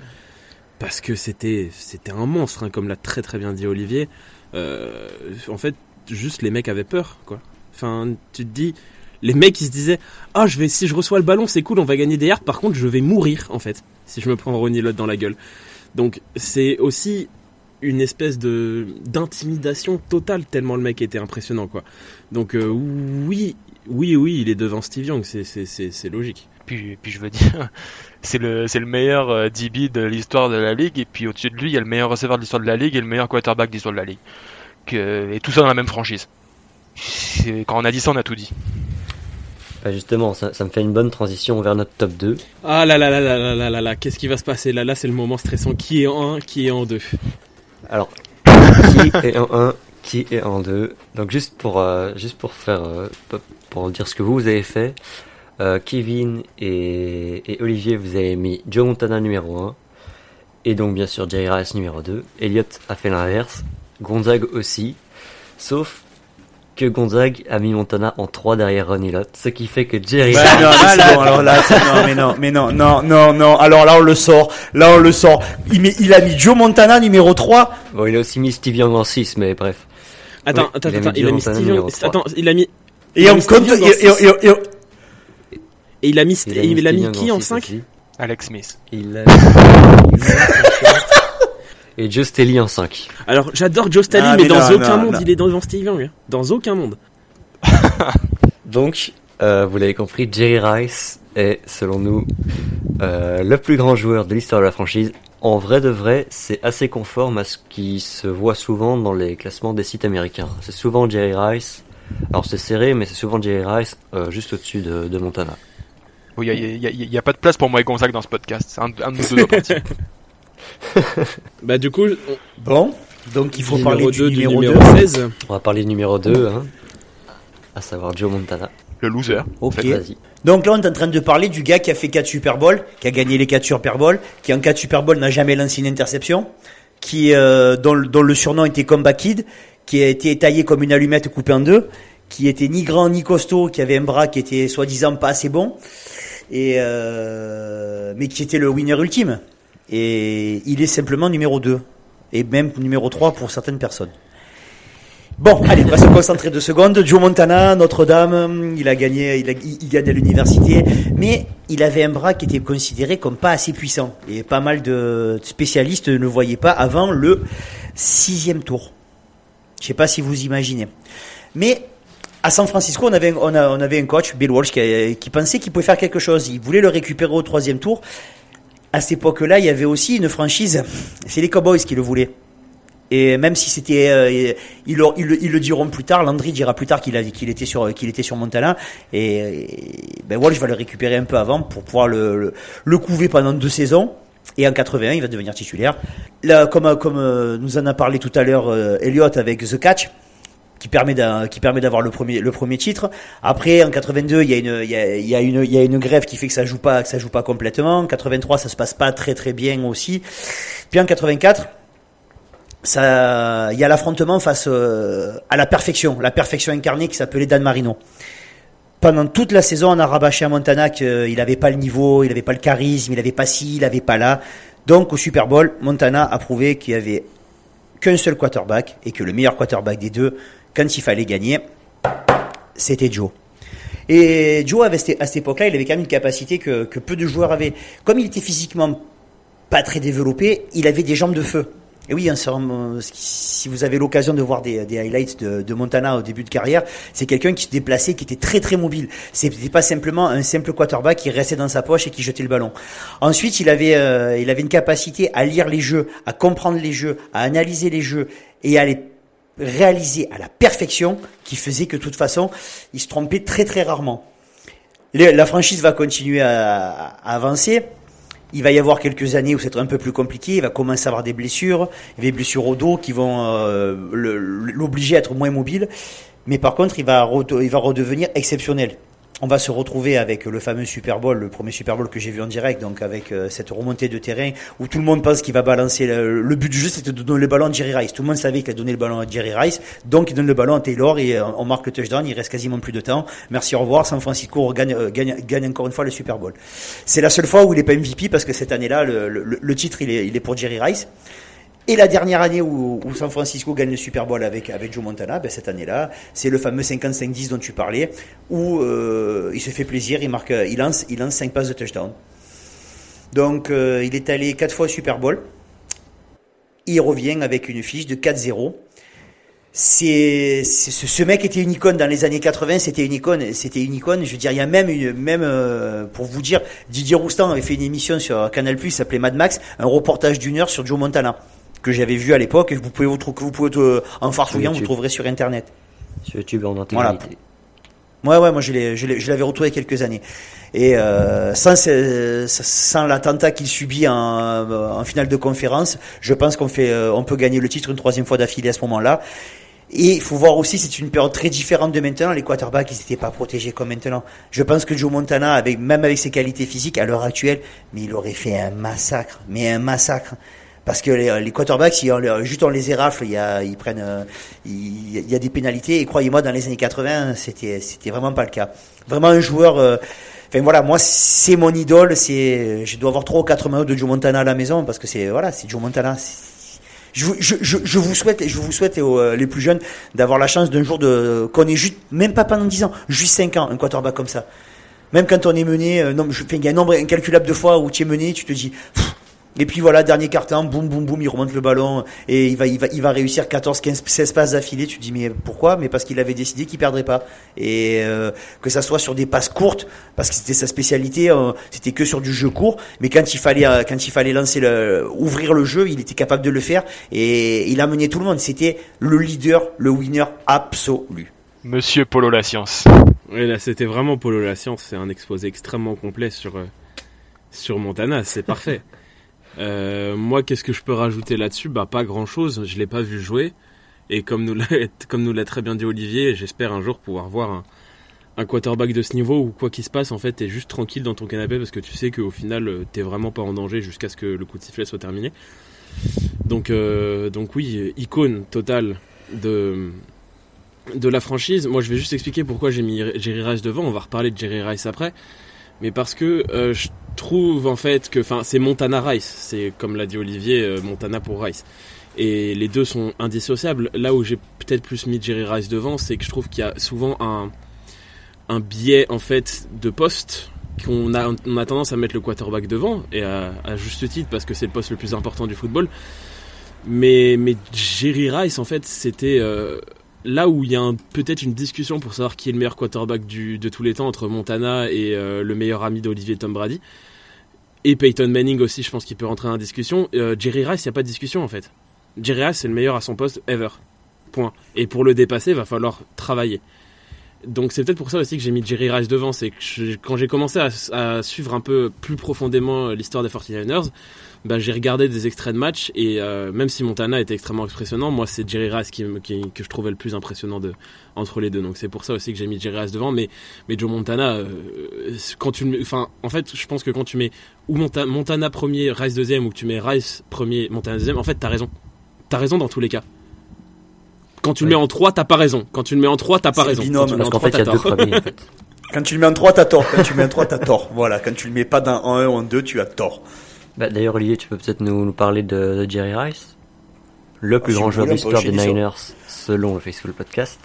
parce que c'était c'était un monstre, hein, comme l'a très très bien dit Olivier. Euh, en fait, juste les mecs avaient peur, quoi. Enfin, tu te dis, les mecs ils se disaient, ah je vais si je reçois le ballon, c'est cool, on va gagner des yards. Par contre, je vais mourir en fait si je me prends Ronnie Lott dans la gueule. Donc c'est aussi une espèce de d'intimidation totale tellement le mec était impressionnant quoi. Donc euh, oui, oui, oui, il est devant Steve Young, c'est logique. Puis, puis je veux dire, c'est le, le meilleur euh, DB de l'histoire de la ligue, et puis au-dessus de lui, il y a le meilleur receveur de l'histoire de la ligue et le meilleur quarterback de l'histoire de la ligue. Et tout ça dans la même franchise. Quand on a dit ça, on a tout dit. Bah, justement, ça, me fait une bonne transition vers notre top 2. Ah là là là là là là là, là. qu'est-ce qui va se passer? Là là, c'est le moment stressant. Qui est en 1, qui est en 2 Alors, qui est en 1, qui est en 2 Donc juste pour, euh, juste pour faire, euh, pour dire ce que vous, avez fait, euh, Kevin et, Olivier, vous avez mis Joe Montana numéro 1. Et donc bien sûr Jay Rice numéro 2. Elliot a fait l'inverse. Gonzague aussi. Sauf que Gonzague a mis Montana en 3 derrière Ronnie Lott, ce qui fait que Jerry Bah non, mais bon, alors là, non, mais non, mais non, non, non, non. Alors là, on le sort. Là, on le sort. Il, met- il a mis Joe Montana numéro 3. Bon, il a aussi mis Steve Young en 6, mais bref. Attends, Oui, attends, il a attends, mis il a mis numéro Young. Attends, il a mis Et on compte. Et- il a mis Il a il a Steve mis Young qui en six 5 aussi. Alex Smith. Il a Et Joe Staley en 5. Alors, j'adore Joe Staley, Ah, mais, mais dans non, aucun non, monde, non. il est devant Steve Young. hein. Dans aucun monde. Donc, euh, vous l'avez compris, Jerry Rice est, selon nous, euh, le plus grand joueur de l'histoire de la franchise. En vrai de vrai, c'est assez conforme à ce qui se voit souvent dans les classements des sites américains. C'est souvent Jerry Rice. Alors c'est serré, mais c'est souvent Jerry Rice euh, juste au-dessus de, de Montana. Il n'y a, pas de place pour moi et Gonzague dans ce podcast. C'est un, un de nous deux. Bah, du coup, Bon. Donc, il faut numéro parler 2 du du numéro, numéro 2. 16. On va parler du numéro 2, hein, à savoir Joe Montana. Le loser. Ok. Vas-y. Donc là, on est en train de parler du gars qui a fait 4 Super Bowl, qui a gagné les 4 Super Bowl, qui en 4 Super Bowl n'a jamais lancé une interception, qui euh, dont, le- dont le surnom était Combat Kid, qui a été taillé comme une allumette coupée en deux, qui était ni grand ni costaud, qui avait un bras qui était soi-disant pas assez bon, et euh, mais qui était le winner ultime. Et il est simplement numéro 2, et même numéro 3 pour certaines personnes. Bon, allez, on va se concentrer deux secondes. Joe Montana, Notre-Dame, il a gagné, il, a, il, gagne à l'université, mais il avait un bras qui était considéré comme pas assez puissant. Et pas mal de spécialistes ne le voyaient pas avant le sixième tour. Je sais pas si vous imaginez. Mais à San Francisco, on avait, un- coach, Bill Walsh, qui, qui pensait qu'il pouvait faire quelque chose. Il voulait le récupérer au troisième tour. À cette époque-là, il y avait aussi une franchise. C'est les Cowboys qui le voulaient. Et même si c'était, euh, ils, le, diront plus tard, Landry dira plus tard qu'il était sur, qu'il était sur Montana. Et, ben Walsh va le récupérer un peu avant pour pouvoir le couver pendant deux saisons. Et en 81, il va devenir titulaire. Là, comme, comme euh, nous en a parlé tout à l'heure euh, Elliott avec The Catch, qui permet d'avoir le premier titre. Après en 82, il y a une grève qui fait que ça joue pas que ça joue pas complètement. En 83, ça se passe pas très très bien aussi. Puis en 84, ça il y a l'affrontement face euh, à la perfection, la perfection incarnée qui s'appelait Dan Marino. Pendant toute la saison, on a rabâché à Montana qu'il n'avait pas le niveau, il n'avait pas le charisme, il n'avait pas ci, il n'avait pas là. Donc au Super Bowl, Montana a prouvé qu'il y avait qu'un seul quarterback et que le meilleur quarterback des deux, quand il fallait gagner, c'était Joe. Et Joe, avait, à cette époque-là, il avait quand même une capacité que, peu de joueurs avaient. Comme il était physiquement pas très développé, il avait des jambes de feu. Et oui, hein, euh, si vous avez l'occasion de voir des, highlights de, de Montana au début de carrière, c'est quelqu'un qui se déplaçait, qui était très très mobile. C'était pas simplement un simple quarterback qui restait dans sa poche et qui jetait le ballon. Ensuite, il avait, euh, il avait une capacité à lire les jeux, à comprendre les jeux, à analyser les jeux et à les réaliser à la perfection, qui faisait que de toute façon, il se trompait très très rarement. La franchise va continuer à, avancer. Il va y avoir quelques années où c'est un peu plus compliqué. Il va commencer à avoir des blessures, des blessures au dos qui vont euh, l'obliger à être moins mobile. Mais par contre, il va redevenir exceptionnel. On va se retrouver avec le fameux Super Bowl, le premier Super Bowl que j'ai vu en direct, donc avec euh, cette remontée de terrain où tout le monde pense qu'il va balancer. Le, but du jeu, c'était de donner le ballon à Jerry Rice. Tout le monde savait qu'il a donné le ballon à Jerry Rice, donc il donne le ballon à Taylor et euh, on marque le touchdown. Il reste quasiment plus de temps. Merci, au revoir. San Francisco gagne, euh, gagne, encore une fois le Super Bowl. C'est la seule fois où il est pas MVP parce que cette année-là, le titre, il est, il est pour Jerry Rice. Et la dernière année où, où, San Francisco gagne le Super Bowl avec, avec Joe Montana, ben cette année-là, c'est le fameux 55-10 dont tu parlais, où euh, il se fait plaisir, il marque, il lance, il lance 5 passes de touchdown. Donc euh, il est allé 4 fois au Super Bowl. Il revient avec une fiche de 4-0. C'est, ce mec était une icône dans les années 80, c'était une icône, c'était une icône. Je veux dire, il y a même une, même euh, pour vous dire, Didier Roustan avait fait une émission sur Canal+, s'appelait Mad Max, un reportage d'une heure sur Joe Montana que j'avais vu à l'époque et que vous pouvez vous, que vous pouvez euh, en farfouillant vous trouverez sur internet. Sur YouTube en intégralité. Voilà. Ouais ouais, moi je l'ai je l'avais retrouvé il y a quelques années. Et euh, sans sans l'attentat qu'il subit en, en finale de conférence, je pense qu'on fait euh, on peut gagner le titre une troisième fois d'affilée à ce moment-là. Et il faut voir aussi, c'est une période très différente de maintenant. Les quarterbacks, ils n'étaient pas protégés comme maintenant. Je pense que Joe Montana, avec, même avec ses qualités physiques, à l'heure actuelle, mais il aurait fait un massacre. Mais un massacre parce que les, les quarterbacks, si on, juste on les érafle, il y a, ils prennent, euh, il, y a des pénalités. Et croyez-moi, dans les années 80, c'était, c'était vraiment pas le cas. Vraiment un joueur. Euh, enfin voilà, moi c'est mon idole. C'est, je dois avoir trois ou quatre maillots de Joe Montana à la maison parce que c'est voilà, c'est Joe Montana. Je, je, je, je, vous souhaite, je vous souhaite euh, les plus jeunes d'avoir la chance d'un jour de qu'on ait juste, même pas pendant 10 ans, juste 5 ans, un quarterback comme ça. Même quand on est mené, non, je, il y a un nombre incalculable de fois où tu es mené, tu te dis, et puis voilà, dernier carton, boum, boum, boum, il remonte le ballon et il va, il va, il va réussir 14, 15, 16 passes d'affilée. Tu te dis mais pourquoi? Mais parce qu'il avait décidé qu'il perdrait pas et euh, que ça soit sur des passes courtes parce que c'était sa spécialité. Euh, c'était que sur du jeu court. Mais quand il fallait, euh, quand il fallait lancer le, ouvrir le jeu, il était capable de le faire et il a mené tout le monde. C'était le leader, le winner absolu. Monsieur Polo la science. Oui, là c'était vraiment Polo la science. C'est un exposé extrêmement complet sur sur Montana. C'est parfait. Euh, moi, qu'est-ce que je peux rajouter là-dessus Bah, pas grand-chose. Je l'ai pas vu jouer. Et comme nous l'a, très bien dit Olivier, j'espère un jour pouvoir voir un, un quarterback de ce niveau où quoi qu'il se passe, en fait, t'es juste tranquille dans ton canapé parce que tu sais qu'au final, euh, t'es vraiment pas en danger jusqu'à ce que le coup de sifflet soit terminé. Donc, euh, donc oui, icône totale de de la franchise. Moi, je vais juste expliquer pourquoi j'ai mis Jerry Rice devant. On va reparler de Jerry Rice après mais parce que euh, je trouve en fait que, enfin, c'est Montana Rice, c'est comme l'a dit Olivier, euh, Montana pour Rice. Et les deux sont indissociables. Là où j'ai peut-être plus mis Jerry Rice devant, c'est que je trouve qu'il y a souvent un, un biais en fait de poste qu'on a, on a tendance à mettre le quarterback devant, et à, juste titre parce que c'est le poste le plus important du football. Mais, mais Jerry Rice, en fait, c'était euh, là où il y a peut-être une discussion pour savoir qui est le meilleur quarterback du, de tous les temps entre Montana et euh, le meilleur ami d'Olivier Tom Brady. Et Peyton Manning aussi, je pense qu'il peut rentrer en discussion. Euh, Jerry Rice, il n'y a pas de discussion en fait. Jerry Rice, c'est le meilleur à son poste ever. Point. Et pour le dépasser, il va falloir travailler. Donc c'est peut-être pour ça aussi que j'ai mis Jerry Rice devant. C'est que quand j'ai commencé à, à, suivre un peu plus profondément l'histoire des 49ers, bah, j'ai regardé des extraits de match et euh, même si Montana était extrêmement impressionnant, moi c'est Jerry Rice qui, qui, que je trouvais le plus impressionnant de, entre les deux. Donc c'est pour ça aussi que j'ai mis Jerry Rice devant. Mais, mais Joe Montana, euh, quand tu enfin, en fait, je pense que quand tu mets ou Monta, Montana premier, Rice deuxième, ou que tu mets Rice premier, Montana deuxième, en fait, t'as raison. T'as raison dans tous les cas. Quand tu le mets en 3, t'as pas raison. Quand tu le mets en 3, t'as pas raison. Binôme, parce qu'en fait, il y a deux premiers. En fait. Quand tu le mets en 3, t'as tort. Quand tu le mets en 3, t'as tort. Voilà. Quand tu le mets pas dans, en 1 ou en 2, tu as tort. Bah, D'ailleurs, Olivier, tu peux peut-être nous, nous, parler de, de, Jerry Rice, le plus ah, grand joueur de l'histoire des Niners, selon le Facebook Podcast.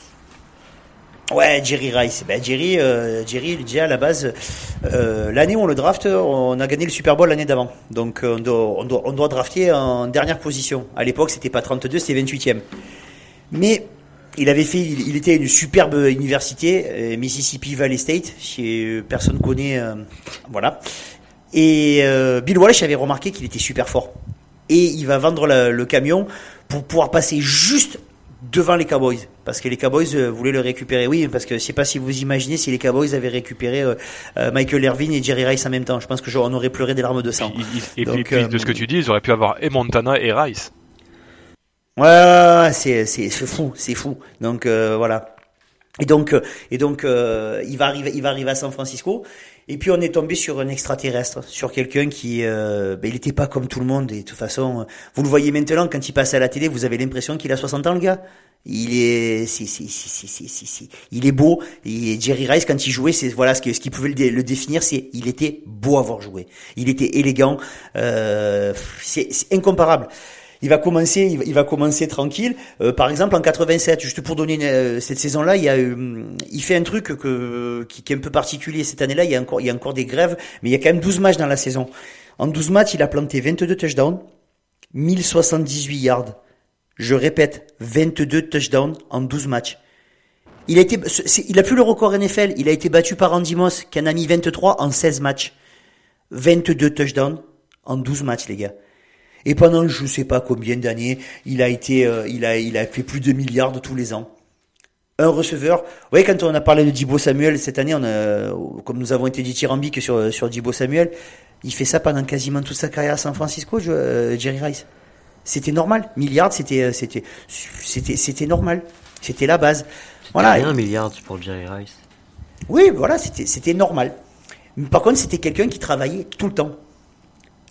Ouais, Jerry Rice. Ben, Jerry, euh, Jerry, déjà à la base, euh, l'année où on le draft, on a gagné le Super Bowl l'année d'avant. Donc on doit, on, doit, on doit drafter en dernière position. À l'époque, c'était pas 32, c'était 28e. Mais il avait fait, il, il était à une superbe université, euh, Mississippi Valley State, chez personne connaît, euh, voilà. Et euh, Bill Walsh avait remarqué qu'il était super fort. Et il va vendre le, le, camion pour pouvoir passer juste devant les Cowboys. Parce que les Cowboys euh, voulaient le récupérer. Oui, parce que je sais pas si vous imaginez si les Cowboys avaient récupéré euh, Michael Irvin et Jerry Rice en même temps. Je pense que on aurait pleuré des larmes de sang. Et, Donc, puis, puis de ce que tu dis, ils auraient pu avoir et Montana et Rice. Ouais, c'est c'est fou, c'est fou. Donc voilà. Et donc, et donc, euh, il va arriver, il va arriver à San Francisco. Et puis on est tombé sur un extraterrestre, sur quelqu'un qui, euh, ben, il n'était pas comme tout le monde. Et de toute façon, vous le voyez maintenant quand il passe à la télé, vous avez l'impression qu'il a 60 ans, le gars. Il est, si, si, si, si, si, si, il est beau. Et Jerry Rice, quand il jouait, c'est voilà ce que ce qui pouvait le, dé- le définir, c'est il était beau à voir jouer. Il était élégant. Euh, c'est incomparable. Il va commencer, il va, il va commencer tranquille. Euh, par exemple, en 87, juste pour donner euh, cette saison-là, il y a, eu, il fait un truc que, qui, qui est un peu particulier cette année-là. Il y a encore, il y a encore des grèves, mais il y a quand même 12 matchs dans la saison. En 12 matchs, il a planté 22 touchdowns, 1078 yards. Je répète, 22 touchdowns en 12 matchs. Il a été, il a plus le record NFL. Il a été battu par Andy Moss, qui en a mis 23 en 16 matchs. 22 touchdowns en 12 matchs, les gars. Et pendant je sais pas combien d'années, il a été, euh, il a, il a fait plus de milliards tous les ans. Un receveur. Vous voyez, quand on a parlé de Dibo Samuel cette année, on a, comme nous avons été dithyrambiques sur, sur Dibo Samuel, il fait ça pendant quasiment toute sa carrière à San Francisco, euh, Jerry Rice. C'était normal. Milliards, c'était, euh, c'était, c'était, c'était normal. C'était la base. Voilà. Rien un milliard pour Jerry Rice. Oui, voilà, c'était, c'était normal. Mais Par contre, c'était quelqu'un qui travaillait tout le temps.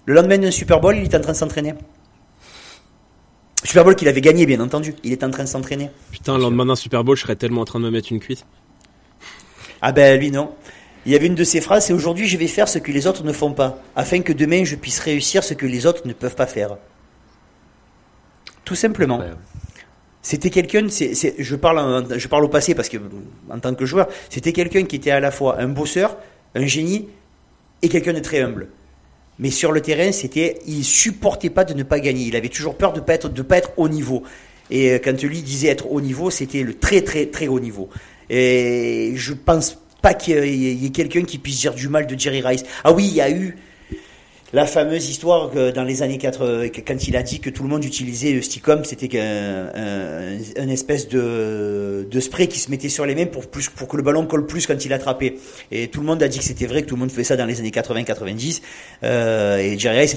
Le lendemain d'un Super Bowl, il était en train de s'entraîner. Super Bowl qu'il avait gagné, bien entendu. Il était en train de s'entraîner. Putain, le lendemain d'un Super Bowl, je serais tellement en train de me mettre une cuisse. Ah ben lui non. Il y avait une de ses phrases, c'est aujourd'hui je vais faire ce que les autres ne font pas, afin que demain je puisse réussir ce que les autres ne peuvent pas faire. Tout simplement. Ouais. C'était quelqu'un, c'est, c'est- je parle, en- je parle au passé parce que en tant que joueur, c'était quelqu'un qui était à la fois un bosseur, un génie et quelqu'un de très humble. Mais sur le terrain, c'était, il supportait pas de ne pas gagner. Il avait toujours peur de pas être, de pas être au niveau. Et euh, quand lui disait être au niveau, c'était le très très très haut niveau. Et je pense pas qu'il y ait- il y ait quelqu'un qui puisse dire du mal de Jerry Rice. Ah oui, il y a eu la fameuse histoire que dans les années 80, que quand il a dit que tout le monde utilisait le c'était un, espèce de, spray qui se mettait sur les mains pour, plus, pour que le ballon colle plus quand il attrapait. Et tout le monde a dit que c'était vrai, que tout le monde faisait ça dans les années 80-90. Euh, et Jerry Rice a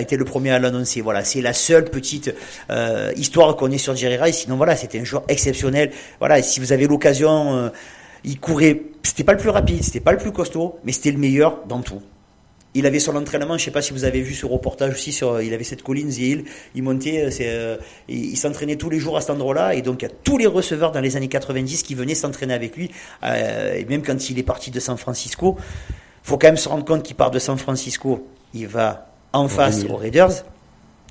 été le premier à l'annoncer. Voilà, c'est la seule petite euh, histoire qu'on ait sur Jerry Rice. Sinon, voilà, c'était un joueur exceptionnel. Voilà, si vous avez l'occasion, euh, il courait. C'était pas le plus rapide, c'était pas le plus costaud, mais c'était le meilleur dans tout. Il avait son entraînement, je sais pas si vous avez vu ce reportage aussi sur, il avait cette colline The Hill, il montait, euh, euh, il, il s'entraînait tous les jours à cet endroit-là, et donc il y a tous les receveurs dans les années 90 qui venaient s'entraîner avec lui, euh, et même quand il est parti de San Francisco, faut quand même se rendre compte qu'il part de San Francisco, il va en face 2000. aux Raiders,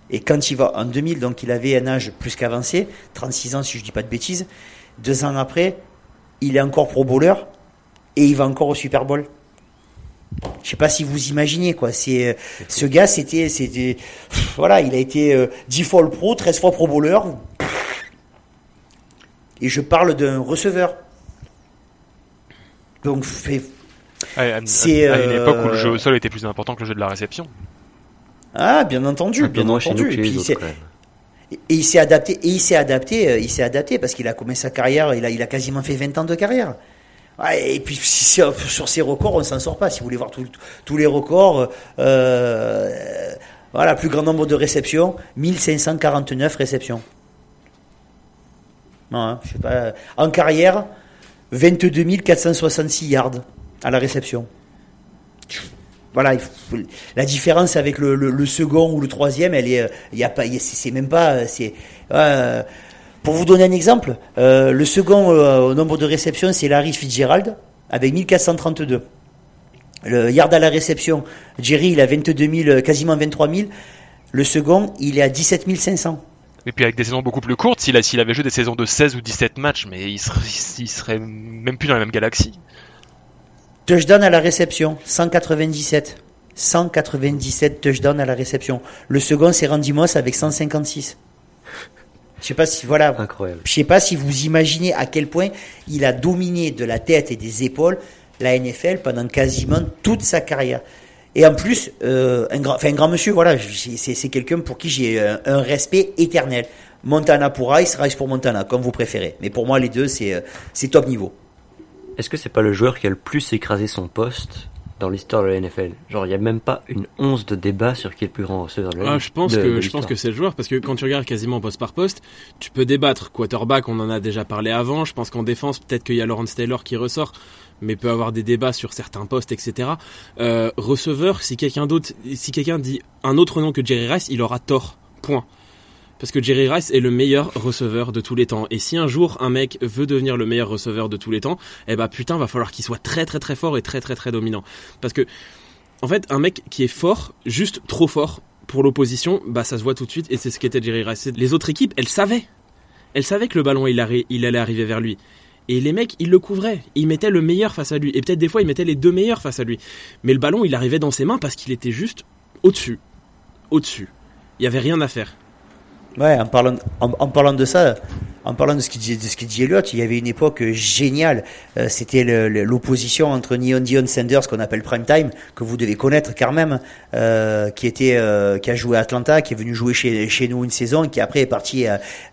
et quand il va en 2000, donc il avait un âge plus qu'avancé, 36 ans si je dis pas de bêtises, deux ans après, il est encore pro bowler, et il va encore au Super Bowl. Je sais pas si vous imaginez quoi. C'est euh, ce gars, c'était, c'était, voilà, il a été euh, 10 fois le pro, 13 fois pro bowler. Et je parle d'un receveur. Donc, fait, À, à- C'est, à une euh, époque où le jeu au sol était plus important que le jeu de la réception. ah, bien entendu, peu bien entendu. Et puis, il s'est- quand même. et il s'est adapté, et il s'est adapté, euh, il s'est adapté parce qu'il a commencé sa carrière, il a, il a quasiment fait 20 ans de carrière. Et puis si- sur ces records, on s'en sort pas. Si vous voulez voir tous les records, euh, voilà, plus grand nombre de réceptions, 1549 réceptions. Non, hein, je sais pas. En carrière, 22 466 yards à la réception. Voilà, la différence avec le, second ou le troisième, elle est, euh, il y a pas, c'est même pas, euh, c'est. euh, pour vous donner un exemple, euh, le second euh, au nombre de réceptions, c'est Larry Fitzgerald avec 1432. Le yard à la réception, Jerry, il a 22 000, euh, quasiment 23 000. Le second, il est à 17 500. Et puis avec des saisons beaucoup plus courtes, s'il avait joué des saisons de 16 ou 17 matchs, mais il serait, il serait même plus dans la même galaxie. Touchdown à la réception, 197. 197 touchdowns à la réception. Le second, c'est Randy Moss avec 156. Je sais pas si, voilà. Incroyable. Je sais pas si vous imaginez à quel point il a dominé de la tête et des épaules la NFL pendant quasiment toute sa carrière. Et en plus, euh, un grand, enfin un grand monsieur, voilà, c'est quelqu'un pour qui j'ai un, un respect éternel. Montana pour Rice, Rice pour Montana, comme vous préférez. Mais pour moi, les deux, c'est euh, c'est top niveau. Est-ce que c'est pas le joueur qui a le plus écrasé son poste dans l'histoire de la NFL. Genre, il n'y a même pas une once de débat sur qui est le plus grand receveur de la Ah, je pense de- que de je pense que c'est le joueur parce que quand tu regardes quasiment poste par poste, tu peux débattre. Quarterback, on en a déjà parlé avant. Je pense qu'en défense, peut-être qu'il y a Lawrence Taylor qui ressort, mais peut avoir des débats sur certains postes, etc. Euh, receveur, si quelqu'un d'autre, si quelqu'un dit un autre nom que Jerry Rice, il aura tort. Point. Parce que Jerry Rice est le meilleur receveur de tous les temps. Et si un jour un mec veut devenir le meilleur receveur de tous les temps, eh ben putain, va falloir qu'il soit très très très fort et très très très dominant. Parce que en fait, un mec qui est fort, juste trop fort pour l'opposition, bah ça se voit tout de suite et c'est ce qu'était Jerry Rice. Les autres équipes, elles savaient. Elles savaient que le ballon il, il allait arriver vers lui. Et les mecs, ils le couvraient. Ils mettaient le meilleur face à lui. Et peut-être des fois, ils mettaient les deux meilleurs face à lui. Mais le ballon, il arrivait dans ses mains parce qu'il était juste au-dessus. Au-dessus. Il y avait rien à faire. Ouais, en parlant, en, parlant de ça, en parlant de ce qu'il dit, de il y avait une époque géniale. Euh, C'était l'opposition entre Neon Dion Sanders, qu'on appelle Prime Time, que vous devez connaître quand même, euh, qui était, euh, qui a joué à Atlanta, qui est venu jouer chez, chez nous une saison, qui après est parti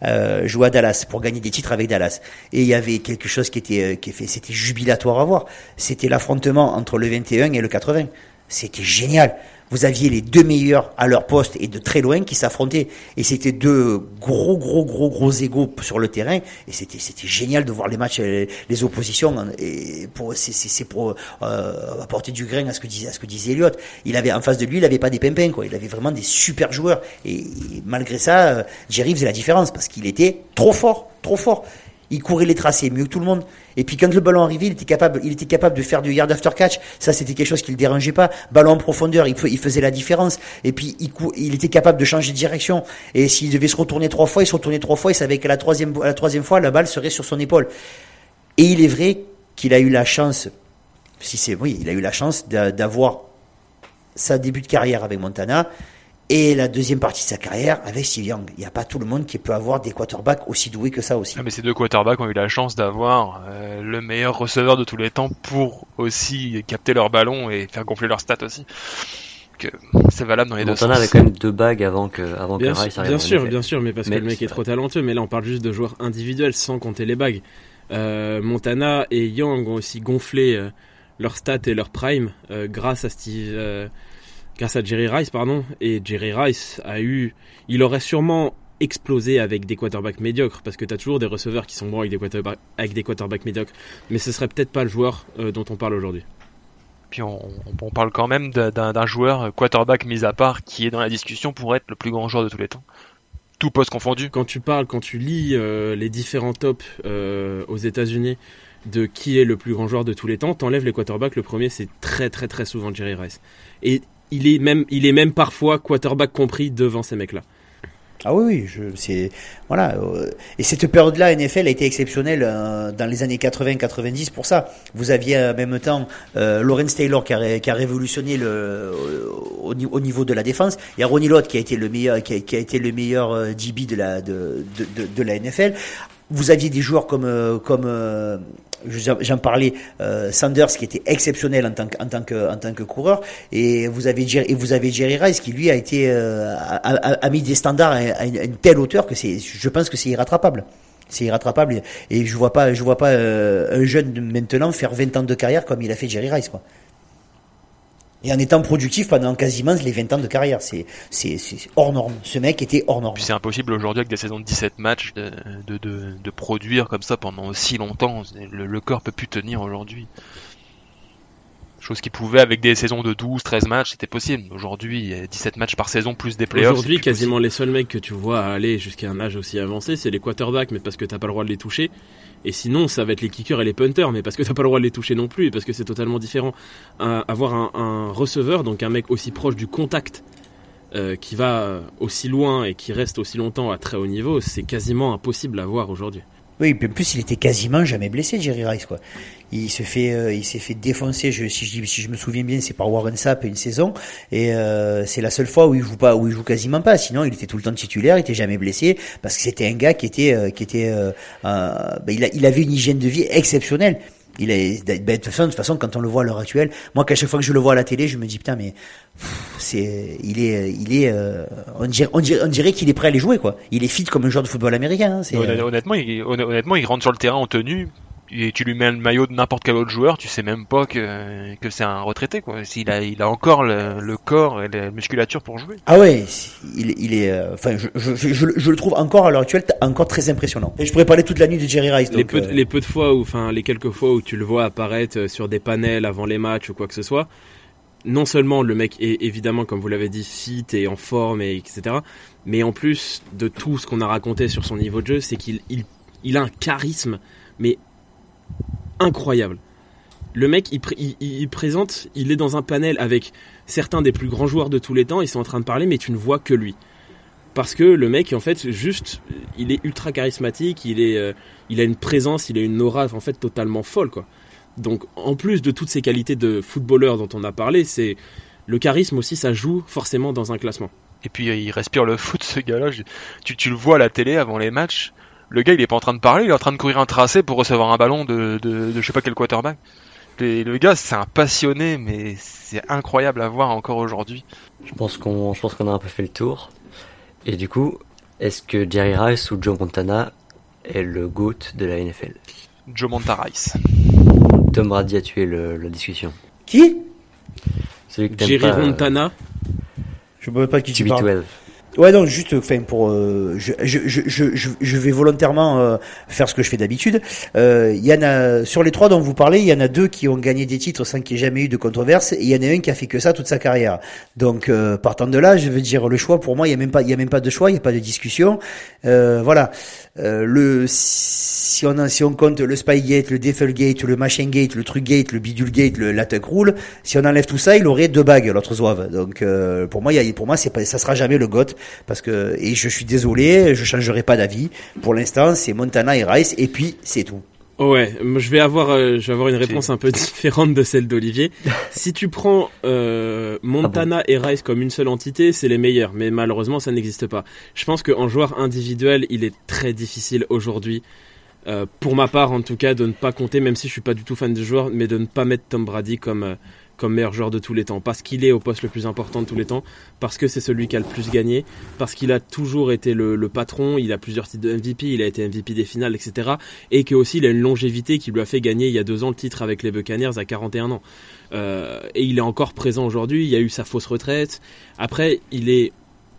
euh, jouer à Dallas pour gagner des titres avec Dallas. Et il y avait quelque chose qui était, qui fait, c'était jubilatoire à voir. C'était l'affrontement entre le 21 et le 80. C'était génial. Vous aviez les deux meilleurs à leur poste et de très loin qui s'affrontaient. Et c'était deux gros, gros, gros, gros égaux sur le terrain. Et c'était, c'était génial de voir les matchs, euh, les oppositions. hein. Et pour, c'est, c'est, c'est pour euh, apporter du grain à ce que disait, à ce que disait Elliott. Il avait en face de lui, il avait pas des pimpins, quoi. Il avait vraiment des super joueurs. Et, et malgré ça, euh, Jerry faisait la différence parce qu'il était trop fort, trop fort. Il courait les tracés mieux que tout le monde. Et puis quand le ballon arrivait, il était capable, il était capable de faire du yard after catch. Ça, c'était quelque chose qui le dérangeait pas. Ballon en profondeur, il, faisait la différence. Et puis il, était capable de changer de direction. Et s'il devait se retourner trois fois, il se retournait trois fois. Il savait qu'à la troisième, la troisième fois, la balle serait sur son épaule. Et il est vrai qu'il a eu la chance, si c'est oui, il a eu la chance d'a- d'avoir sa début de carrière avec Montana et la deuxième partie de sa carrière avec Steve Young. Il n'y a pas tout le monde qui peut avoir des quarterbacks aussi doués que ça aussi. Ah, mais ces deux quarterbacks ont eu la chance d'avoir euh, le meilleur receveur de tous les temps pour aussi capter leur ballon et faire gonfler leurs stats aussi. Que c'est valable dans les deux Montana sens. avait quand même deux bagues avant que, avant Bien, que Rice arrive bien en sûr, bien sûr, mais parce Mais que le mec est trop talentueux. Mais là, on parle juste de joueurs individuels sans compter les bagues. Euh, Montana et Young ont aussi gonflé euh, leurs stats et leur prime euh, grâce à Steve, euh, grâce à Jerry Rice, pardon. Et Jerry Rice a eu, il aurait sûrement explosé avec des quarterbacks médiocres parce que tu as toujours des receveurs qui sont bons avec des quarterbacks, avec des quarterbacks médiocres. Mais ce serait peut-être pas le joueur euh, dont on parle aujourd'hui. Puis on, on parle quand même d'un- joueur quarterback mis à part qui est dans la discussion pour être le plus grand joueur de tous les temps. Tout poste confondu. quand tu parles, quand tu lis euh, les différents tops euh, aux États-Unis de qui est le plus grand joueur de tous les temps, t'enlèves les quarterbacks. Le premier, c'est très très très souvent Jerry Rice. Et il est même, il est même parfois quarterback compris devant ces mecs-là. Ah oui, oui, c'est voilà. euh, et cette période-là, NFL a été exceptionnelle euh, dans les années 80-90 pour ça. Vous aviez en même temps euh, Lawrence Taylor qui a, qui a révolutionné le euh, au, au niveau de la défense. Il y a Ronnie Lott qui a été le meilleur, qui a, été le meilleur euh, DB de la de, de, de, la NFL. Vous aviez des joueurs comme euh, comme euh, j'en parlais euh, Sanders qui était exceptionnel en tant que en tant que en tant que coureur. Et vous avez Jerry, et vous avez Jerry Rice qui lui a été euh, a, a- a mis des standards à, une, telle hauteur que c'est je pense que c'est irrattrapable. C'est irrattrapable. Et, je vois pas je vois pas euh, un jeune maintenant faire 20 ans de carrière comme il a fait Jerry Rice quoi et en étant productif pendant quasiment les 20 ans de carrière c'est c'est c'est hors norme ce mec était hors norme Puis c'est impossible aujourd'hui avec des saisons de 17 matchs de, de, de, de produire comme ça pendant aussi longtemps. Le, le corps peut plus tenir aujourd'hui. Chose qui pouvait avec des saisons de 12, 13 matchs, c'était possible. Aujourd'hui, euh, 17 matchs par saison plus des playoffs. Aujourd'hui, quasiment les seuls mecs que tu vois aller jusqu'à un âge aussi avancé, c'est les quarterbacks, mais parce que t'as pas le droit de les toucher. Et sinon, ça va être les kickers et les punters, mais parce que t'as pas le droit de les toucher non plus, et parce que c'est totalement différent. Avoir un, un receveur, donc un mec aussi proche du contact, euh, qui va aussi loin et qui reste aussi longtemps à très haut niveau, c'est quasiment impossible à voir aujourd'hui. Oui, en plus il était quasiment jamais blessé, Jerry Rice quoi. Il se fait, euh, il s'est fait défoncer. Si, je, me souviens bien, c'est par Warren Sapp une saison, et euh, c'est la seule fois où il joue pas, où il joue quasiment pas. Sinon, il était tout le temps titulaire, il était jamais blessé parce que c'était un gars qui était, euh, qui était, euh, ben, il avait une hygiène de vie exceptionnelle. Il est, ben, de toute façon, de toute façon, quand on le voit à l'heure actuelle, moi, qu'à chaque fois que je le vois à la télé, je me dis putain, mais c'est, il est, il est, euh, on dirait, qu'il est prêt à aller jouer quoi. Il est fit comme un joueur de football américain. hein, Honnêtement, honnêtement, il rentre sur le terrain en tenue. Et tu lui mets le maillot de n'importe quel autre joueur, tu sais même pas que, que c'est un retraité quoi. S'il a, il a encore le, le, corps et la musculature pour jouer. Ah ouais, il, il est, euh, enfin, je, je, je, je, le trouve encore à l'heure actuelle encore très impressionnant. Et je pourrais parler toute la nuit de Jerry Rice. les, peu, euh, les peu de fois où, enfin, les quelques fois où tu le vois apparaître euh, sur des panels avant les matchs ou quoi que ce soit, non seulement le mec est évidemment, comme vous l'avez dit, fit et en forme et etc. Mais en plus de tout ce qu'on a raconté sur son niveau de jeu, c'est qu'il il, il a un charisme, mais incroyable. Le mec, il, présente, il est dans un panel avec certains des plus grands joueurs de tous les temps, ils sont en train de parler, mais tu ne vois que lui. Parce que le mec, en fait, juste, il est ultra charismatique, il, est, euh, il a une présence, il a une aura, en fait, totalement folle, quoi. Donc, en plus de toutes ces qualités de footballeur dont on a parlé, c'est le charisme aussi, ça joue forcément dans un classement. Et puis, il respire le foot, ce gars-là. Tu, tu le vois à la télé avant les matchs le gars il est pas en train de parler, il est en train de courir un tracé pour recevoir un ballon de, de, je sais pas quel quarterback. le gars c'est un passionné mais c'est incroyable à voir encore aujourd'hui. Je pense qu'on je pense qu'on a un peu fait le tour. Et du coup, est-ce que Jerry Rice ou Joe Montana est le GOAT de la NFL Joe Montana Rice. Tom Brady a tué le, la discussion. Qui? Jerry Montana. Je ne sais pas qui tu parles. Ouais, donc juste, enfin, pour, euh, je, je, je, je, vais volontairement euh, faire ce que je fais d'habitude. Euh, il y en a sur les trois dont vous parlez, il y en a deux qui ont gagné des titres sans qu'il y ait jamais eu de controverse, et il y en a un qui a fait que ça toute sa carrière. Donc, partant de là, je veux dire, le choix pour moi, il y a même pas, il y a même pas de choix, il y a pas de discussion. voilà. le si on a, si on compte le Spygate, le Deffelgate, le Machine Gate, le Truckgate, le Bidulgate, le l'attaque roule, si on enlève tout ça, il aurait deux bagues l'autre zouave. Donc pour moi, y a, pour moi, c'est pas, ça sera jamais le GOT parce que et je suis désolé, je changerai pas d'avis. Pour l'instant, c'est Montana et Rice et puis c'est tout. Ouais, je vais avoir, euh, je vais avoir une réponse un peu différente de celle d'Olivier. si tu prends euh, Montana ah et Rice comme une seule entité, c'est les meilleurs, mais malheureusement ça n'existe pas. Je pense qu'en joueur individuel, il est très difficile aujourd'hui, euh, pour ma part en tout cas, de ne pas compter, même si je suis pas du tout fan du joueur, mais de ne pas mettre Tom Brady comme euh, comme meilleur joueur de tous les temps, parce qu'il est au poste le plus important de tous les temps, parce que c'est celui qui a le plus gagné, parce qu'il a toujours été le, patron, il a plusieurs titres de MVP, il a été MVP des finales, etc. Et que aussi il a une longévité qui lui a fait gagner il y a deux ans le titre avec les Buccaneers à 41 ans. Euh, et il est encore présent aujourd'hui, il y a eu sa fausse retraite. Après, il est,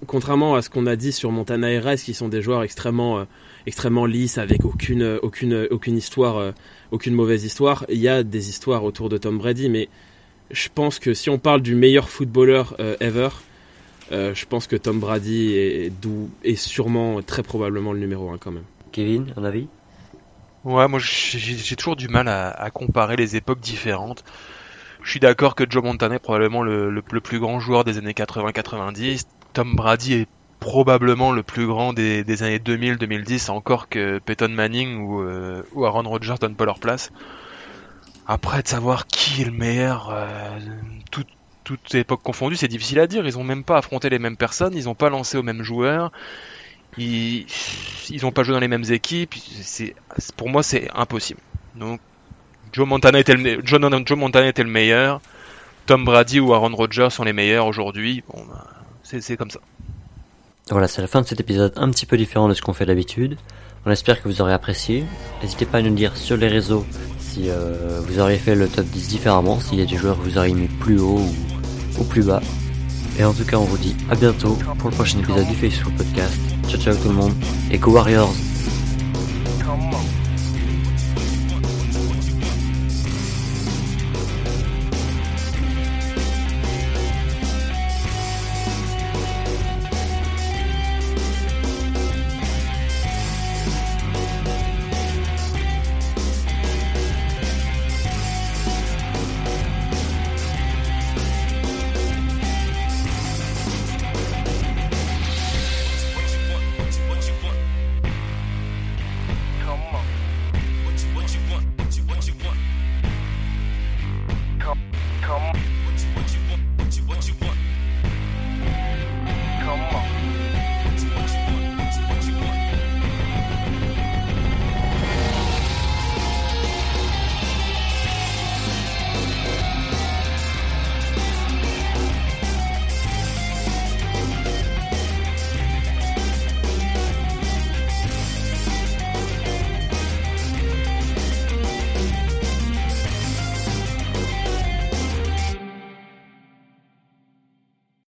contrairement à ce qu'on a dit sur Montana Rice, qui sont des joueurs extrêmement... Euh, extrêmement lisses avec aucune aucune aucune histoire euh, aucune mauvaise histoire il y a des histoires autour de Tom Brady mais je pense que si on parle du meilleur footballeur euh, ever, euh, je pense que Tom Brady est, est, sûrement très probablement le numéro 1 quand même. Kevin, un avis? Ouais, moi j'ai toujours du mal à, comparer les époques différentes. Je suis d'accord que Joe Montana est probablement le, plus grand joueur des années 80-90. Tom Brady est probablement le plus grand des, années 2000-2010, encore que Peyton Manning ou, euh, ou Aaron Rodgers donnent pas leur place. Après, de savoir qui est le meilleur, euh, tout, toutes époques confondues, c'est difficile à dire. Ils ont même pas affronté les mêmes personnes, ils ont pas lancé aux mêmes joueurs, ils, ils ont pas joué dans les mêmes équipes. Pour moi, c'est impossible. Donc, Joe Montana était le, Joe Montana était le meilleur. Tom Brady ou Aaron Rodgers sont les meilleurs aujourd'hui. Bon, bah, c'est comme ça. Voilà, c'est la fin de cet épisode un petit peu différent de ce qu'on fait d'habitude. On espère que vous aurez apprécié. N'hésitez pas à nous dire sur les réseaux si euh, vous auriez fait le top 10 différemment, s'il y a des joueurs que vous auriez mis plus haut ou, plus bas. Et en tout cas, on vous dit à bientôt pour le prochain épisode du Facebook Podcast. Ciao ciao tout le monde et Go Warriors